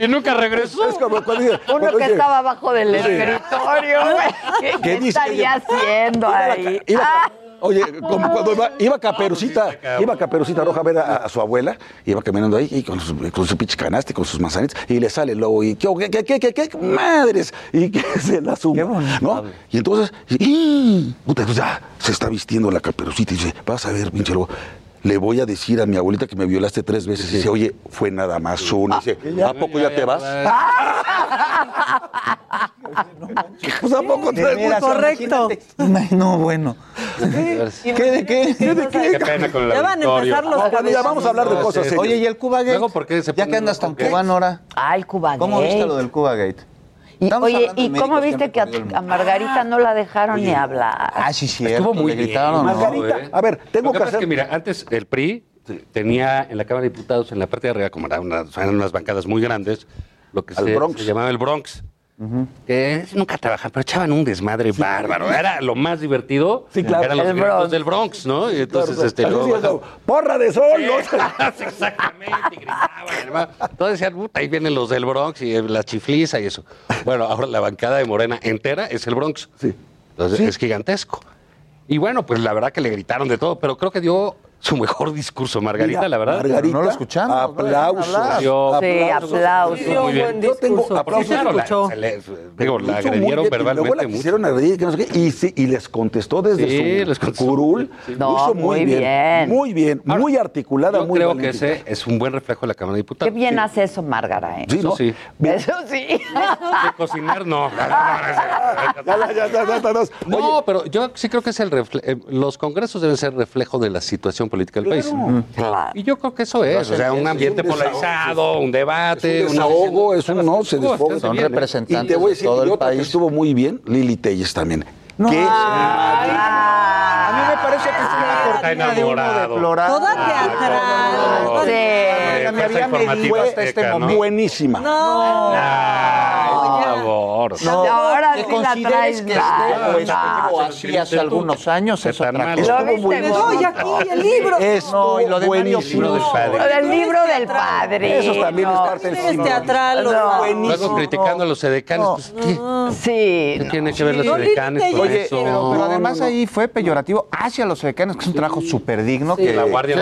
Y nunca regresó. Es como cuando dice- uno que estaba abajo del escritorio. güey. ¿Qué, ¿Qué qué dice? estaría haciendo Iba la ahí? ca- iba ca- Ah. Oye, como cuando iba, iba Caperucita, iba Caperucita Roja a ver a, a su abuela, iba caminando ahí y con, su, con su pinche canasta y con sus manzanitas, y le sale el lobo y ¿qué, qué, qué, qué, qué, qué madres? Y que se la suma. ¿no? Y entonces, ¡y! puta, pues ya se está vistiendo la Caperucita y dice, vas a ver, pinche lobo. Le voy a decir a mi abuelita que me violaste tres veces. Y dice, oye, fue nada más uno. Y dice, ¿a poco ya te vas? Pues a poco De te veras, Correcto. No, bueno. ¿Qué de qué? ¿Qué de qué? Qué pena con el Ya van a empezar los ya vamos a hablar de cosas serias. Oye, ¿y el Cuba Gate? Luego, ¿por qué se Ya que andas tan cubano ahora. Ah, el Cuba ¿Cómo Gate. viste lo del Cuba Gate? Y, oye, ¿y cómo viste que a, el. Margarita no la dejaron ni hablar? Ah, sí, cierto. Estuvo muy bien, gritaron, ¿no? Margarita, ¿eh? a ver, tengo Lo que que pasa es hacer... que, mira, antes el PRI tenía en la Cámara de Diputados, en la parte de arriba, como eran unas, eran unas bancadas muy grandes, lo que se, Bronx. se llamaba el Bronx. Que nunca trabajaban, pero echaban un desmadre bárbaro. Era lo más divertido. Sí, claro. Eran los Bronx. del Bronx, ¿no? Y entonces, Claro, este, luego sí es, ¡Porra de sol! ¿no? Exactamente, y gritaban. además. Todos decían, puta, ahí vienen los del Bronx y la chifliza y eso. Bueno, ahora la bancada de Morena entera es el Bronx. Sí. Entonces es gigantesco. Y bueno, pues la verdad que le gritaron de todo, pero creo que dio su mejor discurso, Margarita, Mira, la verdad. Margarita, No lo escuchamos. Aplausos. Dio- Sí, aplausos. Un bien. buen Yo tengo discurso. aplausos. Sí Claro, la, le- digo, la muy agredieron bien, y Luego verbalmente la mucho. quisieron agredir, que no sé qué, y, sí, y les contestó desde Sí, su les contestó. curul. Sí. No, hizo muy bien. Muy bien, muy articulada, Yo muy creo que ese es un buen reflejo de la Cámara de Qué Diputados. bien hace eso Márgara, ¿eh? Sí, Eso ¿no? sí. Bien. Eso sí. De cocinar, no. No, pero yo sí creo que es el eh, los congresos deben ser reflejo de la situación política del país. Claro. Y yo creo que eso es, o sea, un ambiente un polarizado, un debate, Es un una- desahogo, es un no, se desfoga. Son representantes Y te voy a decir, de todo el que país. estuvo muy bien, Lili Telles también. No. ¿Qué? A mí me parece que es una Está cortina de humo enamorado. deplorable. Toda teatral. Sí. me había medido hasta este momento. Buenísima. No. No, Ahora que sí la consideres traes que esté mal. o así hace algunos años es otra cosa. No, y aquí el libro. Es No, y lo de Mario. Lo del libro del padre. Eso también es parte del cine. teatral. Luego criticando a los edecanes, No. pues, ¿qué? Sí. ¿Qué tiene que ver los edecanes con Oye, eso? pero, pero además no, no. ahí fue peyorativo hacia los secanos, que es un trabajo súper digno. Que, La Guardia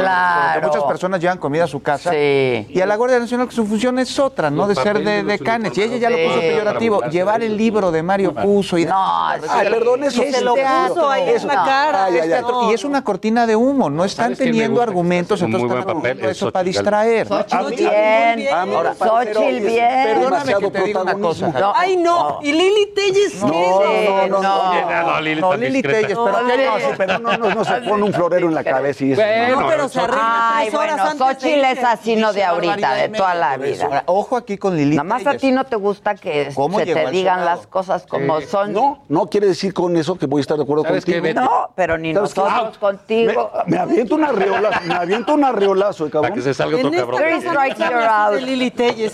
que muchas personas llevan comida a su casa. Sí. Y a la Guardia Nacional, que su función es otra, ¿no? De ser de decanes. Y ella ya lo puso peyorativo. Llevar el libro de Mario Puzo. Y No, Ay, perdón, eso Y se sí lo te puso ahí en la cara. Ay, ay, ay. No. Y es una cortina de humo, no están ¿Sabes quién me teniendo argumentos, entonces buen están papel, eso para distraer. Xochitl bien. A mí me Ahora, Xochitl bien. Perdóname que te diga una cosa. No. Ay, no. Y Lili Telles, ¿qué No, es? no, no, no. No, Lili. Telles, pero No, ¿qué Lili. No, no, se pone un florero en la cabeza y eso. No, pero se arregla Ay, bueno, Xochitl es así, no de ahorita, de toda la vida. Ojo aquí con Lili Nada más a ti no te gusta que las cosas como son. No, no quiere decir con eso que voy a estar de acuerdo contigo. Que no, pero ni nosotros ah, contigo. Me, aviento una reolazo, me aviento una reolazo, cabrón. Para que se salga otro cabrón. Lili Telles.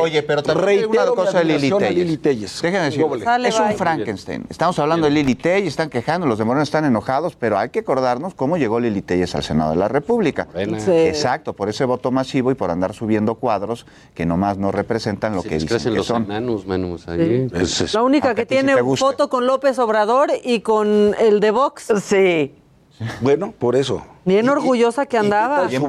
Oye, pero te reitero una cosa de Lili Telles. Déjenme decir, es un. Frankenstein. Estamos hablando de Lili Telles, están quejando, los demonios están enojados, pero hay que acordarnos cómo llegó Lili Telles al Senado de la República. Exacto, por ese voto masivo y por andar subiendo cuadros que nomás no representan lo que pues dicen que los son. Manu, la única que tiene foto con López Obrador y con el de Vox. Sí. Bueno, por eso. Bien orgullosa que andaba. Bien.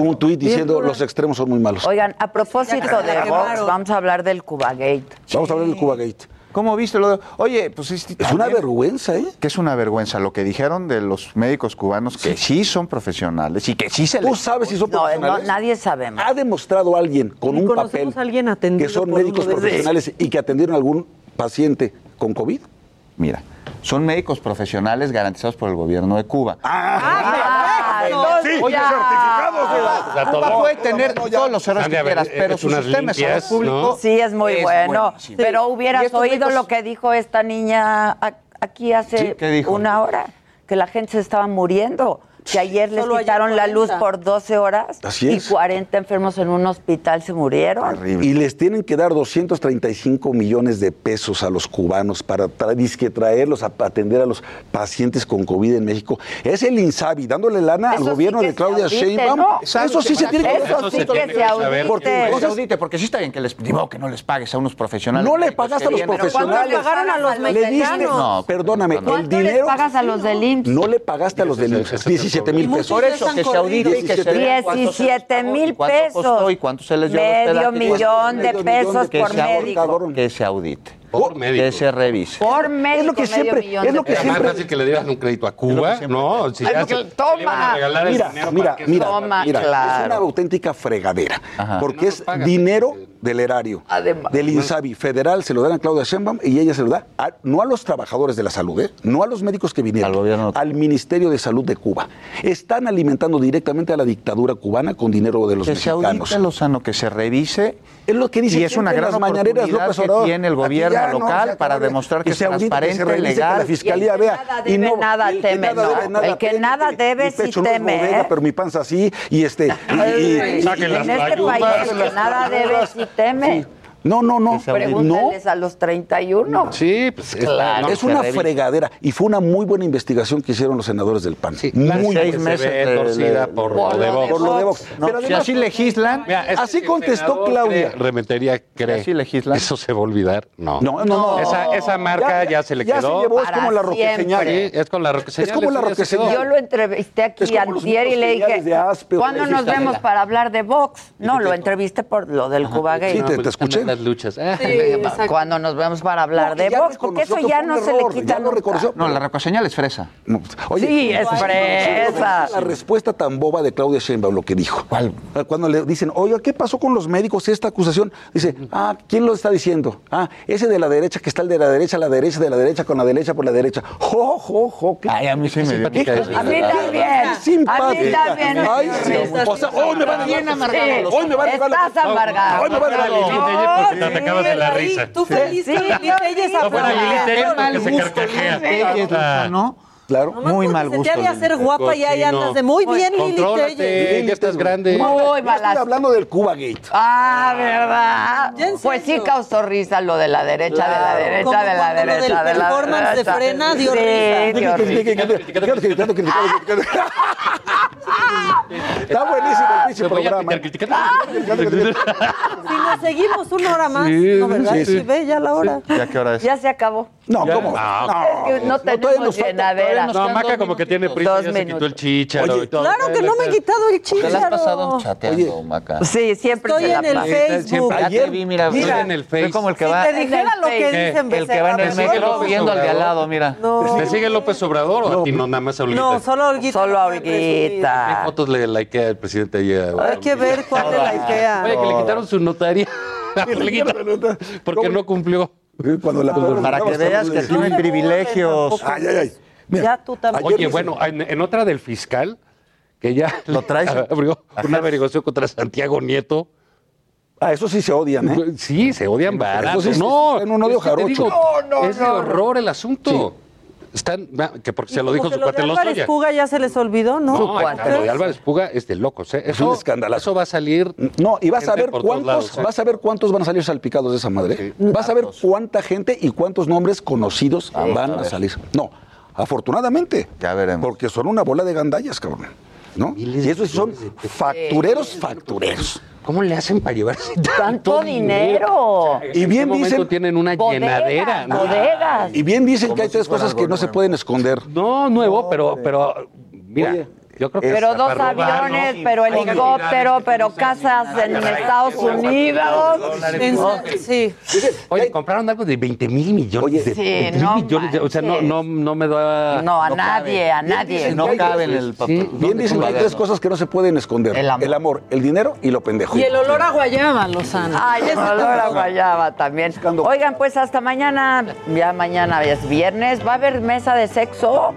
Un tuit diciendo los extremos son muy malos. oigan a propósito de Vox, vamos a hablar del Cubagate. Vamos a hablar del Cubagate. ¿Cómo viste lo de.? Oye, pues. Es, una vergüenza, ¿eh? Que es una vergüenza lo que dijeron de los médicos cubanos que sí, son profesionales y que sí se ¿Tú sabes si son eh, profesionales? No, nadie sabe. ¿Ha demostrado alguien con un papel a alguien que son médicos profesionales y que atendieron a algún paciente con COVID? Mira son médicos profesionales garantizados por el gobierno de Cuba. ¡Ah! ah, ah no, sí, Oye, certificados. De, la, Cuba puede tener no, todos los errores que quieras, ver, pero su sistema de salud público sí es muy es bueno. Sí. Pero hubieras oído médicos... lo que dijo esta niña aquí hace sí, una hora, que la gente se estaba muriendo que ayer les quitaron la luz por 12 horas y 40 enfermos en un hospital se murieron. Y les tienen que dar 235 millones de pesos a los cubanos para tra disque traerlos a atender a los pacientes con COVID en México. Es el INSABI dándole lana al gobierno de Claudia audite, Sheinbaum. Eso sí se tiene que Eso sí que se audite. Porque, audite, porque sí está bien que les digo que no les pagues a unos profesionales. No le pagaste a los profesionales. le pagaron a los mexicanos? Perdóname, el dinero... pagas a los del IMSS? No le pagaste a los del IMSS. 17 mil pesos. Por eso, que se audite y que se 17 mil pesos. ¿Y cuánto se les dio Medio millón de pesos por médico. Que se audite por oh, médico. Que se revise. Por médico. Es lo que siempre. Es lo que Era siempre... más fácil que le dieras un crédito a Cuba. No, si ya toma. Mira, mira, mira, toma, mira. Es una auténtica fregadera. Porque es dinero este, del erario. Del INSABI federal se lo dan a Claudia Sheinbaum y ella se lo da no a los trabajadores de la salud, ¿eh? no a los médicos que vinieron. Al gobierno. Al Ministerio de Salud de Cuba. Están alimentando directamente a la dictadura cubana con dinero de los que mexicanos. Que se revise. Es lo que dice. Y es una gran las mañaneras Que tiene el gobierno local para demostrar que, es transparente, legal. Que la fiscalía vea. Y teme. Que nada debe, nada el que teme, pero mi panza sí. Y este. En este país, que nada debe, sí teme. No, no, no. Pregúntenles no. a los 31. Sí, pues claro. Es una fregadera. Y fue una muy buena investigación que hicieron los senadores del PAN. Sí, muy seis meses se torcida por, lo de Vox. Por lo Pero si así legislan. Así contestó Claudia. Remetería cree. Si legislan. ¿Eso se va a olvidar? No. No, no, no. Esa, marca ya, se le quedó. Es como la roqueseñal. Sí, es con la roqueseñal. Es como la roqueseñal. Yo lo entrevisté aquí antier y le dije, ¿cuándo nos vemos para hablar de Vox? No, lo entrevisté por lo del Cuba Gay. Sí, te escuché las luchas. Sí, Cuando nos vemos para hablar de box, porque eso ya no se le quita. Ya lo reconoció, no, la recoseñal es fresa. No. Oye, sí, es fresa. La respuesta tan boba de Claudia Sheinbaum, lo que dijo. ¿Cuál? Cuando le dicen, oye, ¿qué pasó con los médicos esta acusación? Dice, ah, ¿quién lo está diciendo? Ah, ese de la derecha que está el de la derecha, la derecha, de la derecha, con la derecha, por la derecha. ¡Jo, jo, jo! Qué... Ay, a mí sí me dio. A mí también. Simpática. A mí también. Ay, sí. O sea, hoy me van a Hoy me van a Estás amargado. Hoy me van a no, te acabas de la risa. Tú feliz, Lili Telles No, bueno, Lili Telles porque se carcajea. ¿no? Claro, Nomás muy mal gusto. Se te había hacer guapa y ahí andas de muy bien, Lili Telles. Ya estás grande. Muy mala. Estoy hablando del Cuba Gate. Ah, ¿verdad? Pues sí causó risa lo de la derecha, de la derecha, de la derecha, de la performance de frena dio risa. Está buenísimo el pinche programa. ¿eh? Si nos seguimos una hora más, ¿no verdad? Sí, ve ya la hora. ¿Ya qué hora es? Ya se acabó. No, ¿cómo? Ah, no, no tenemos llenadera. No, Maca como que tiene prisa, Dos se quitó el chícharo Oye, y todo. Claro que no me he quitado el ¿Te la has pasado chateando, Maca? Sí, siempre Estoy en el. Facebook. Ya te vi, mira. Mira, Estoy en el Face. Como el que va, Si te dijera lo que ¿Qué? el que va en el Becerra, metro viendo al de al lado, mira. No. ¿Le sigue López Obrador o a ti no nada más Olguita? No, solo a Olguita. Solo no puede ¿Qué fotos le likea el presidente ayer? Hay que ver cuál de la Oye, que le quitaron su notaría. Le quitaron, porque no cumplió. Cuando la pues, Para que veas que tiene privilegios. Ay, ay, ay. Mira, Ya tú también. Oye, bueno, en, en otra del fiscal, que ya ¿Lo traes? abrió Ajá. una averiguación contra Santiago Nieto. Ah, eso sí se odian, ¿eh? Sí, se odian barato. Eso sí, no, en un odio jarocho. digo, No, no, es de no. horror el asunto. Están, que porque se lo dijo su cuate Álvarez Lozoya. Puga ya se les olvidó, ¿no? No, lo de Álvarez Puga es de locos. ¿eh? Es un escandalazo. eso va a salir. No, y vas a ver cuántos, lados, ¿eh? vas a ver cuántos van a salir salpicados de esa madre. Vas a ver cuánta gente y cuántos nombres conocidos van a, salir. No, afortunadamente. Ya veremos. Porque son una bola de gandallas, cabrón. ¿No? Y esos son factureros, factureros. ¿Cómo le hacen para llevarse Tanto dinero. Y ¿En bien momento dicen. tienen una Bodegas, llenadera? ¿no? bodegas. Y bien dicen que hay tres cosas que no se pueden esconder. No, nuevo, pero, pero mira, yo creo que Pero dos aviones, ¿no? pero helicóptero, pero casas en Estados Unidos. En- sí. Oye, compraron algo de 20 mil millones de Sí, 20 mil no millones. de- o sea, no, no, no me da. No, a nadie, a nadie. No cabe en el Sí, papel. Bien dicen que hay tres cosas que no se pueden esconder. El amor. el dinero y lo pendejo. Y el olor a guayaba, Lozano. Ay, el olor a guayaba también. Oigan, pues hasta mañana, ya mañana es viernes, ¿va a haber mesa de sexo?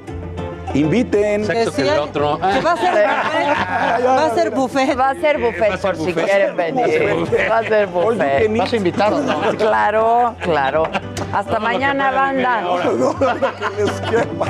Inviten. Sexo que el otro. que va a ser buffet. Va a ser buffet. Va a ser buffet por si quieren venir. Va a ser buffet. ¿Vas a invitar o no? Claro, claro. Hasta mañana, banda. que les quema.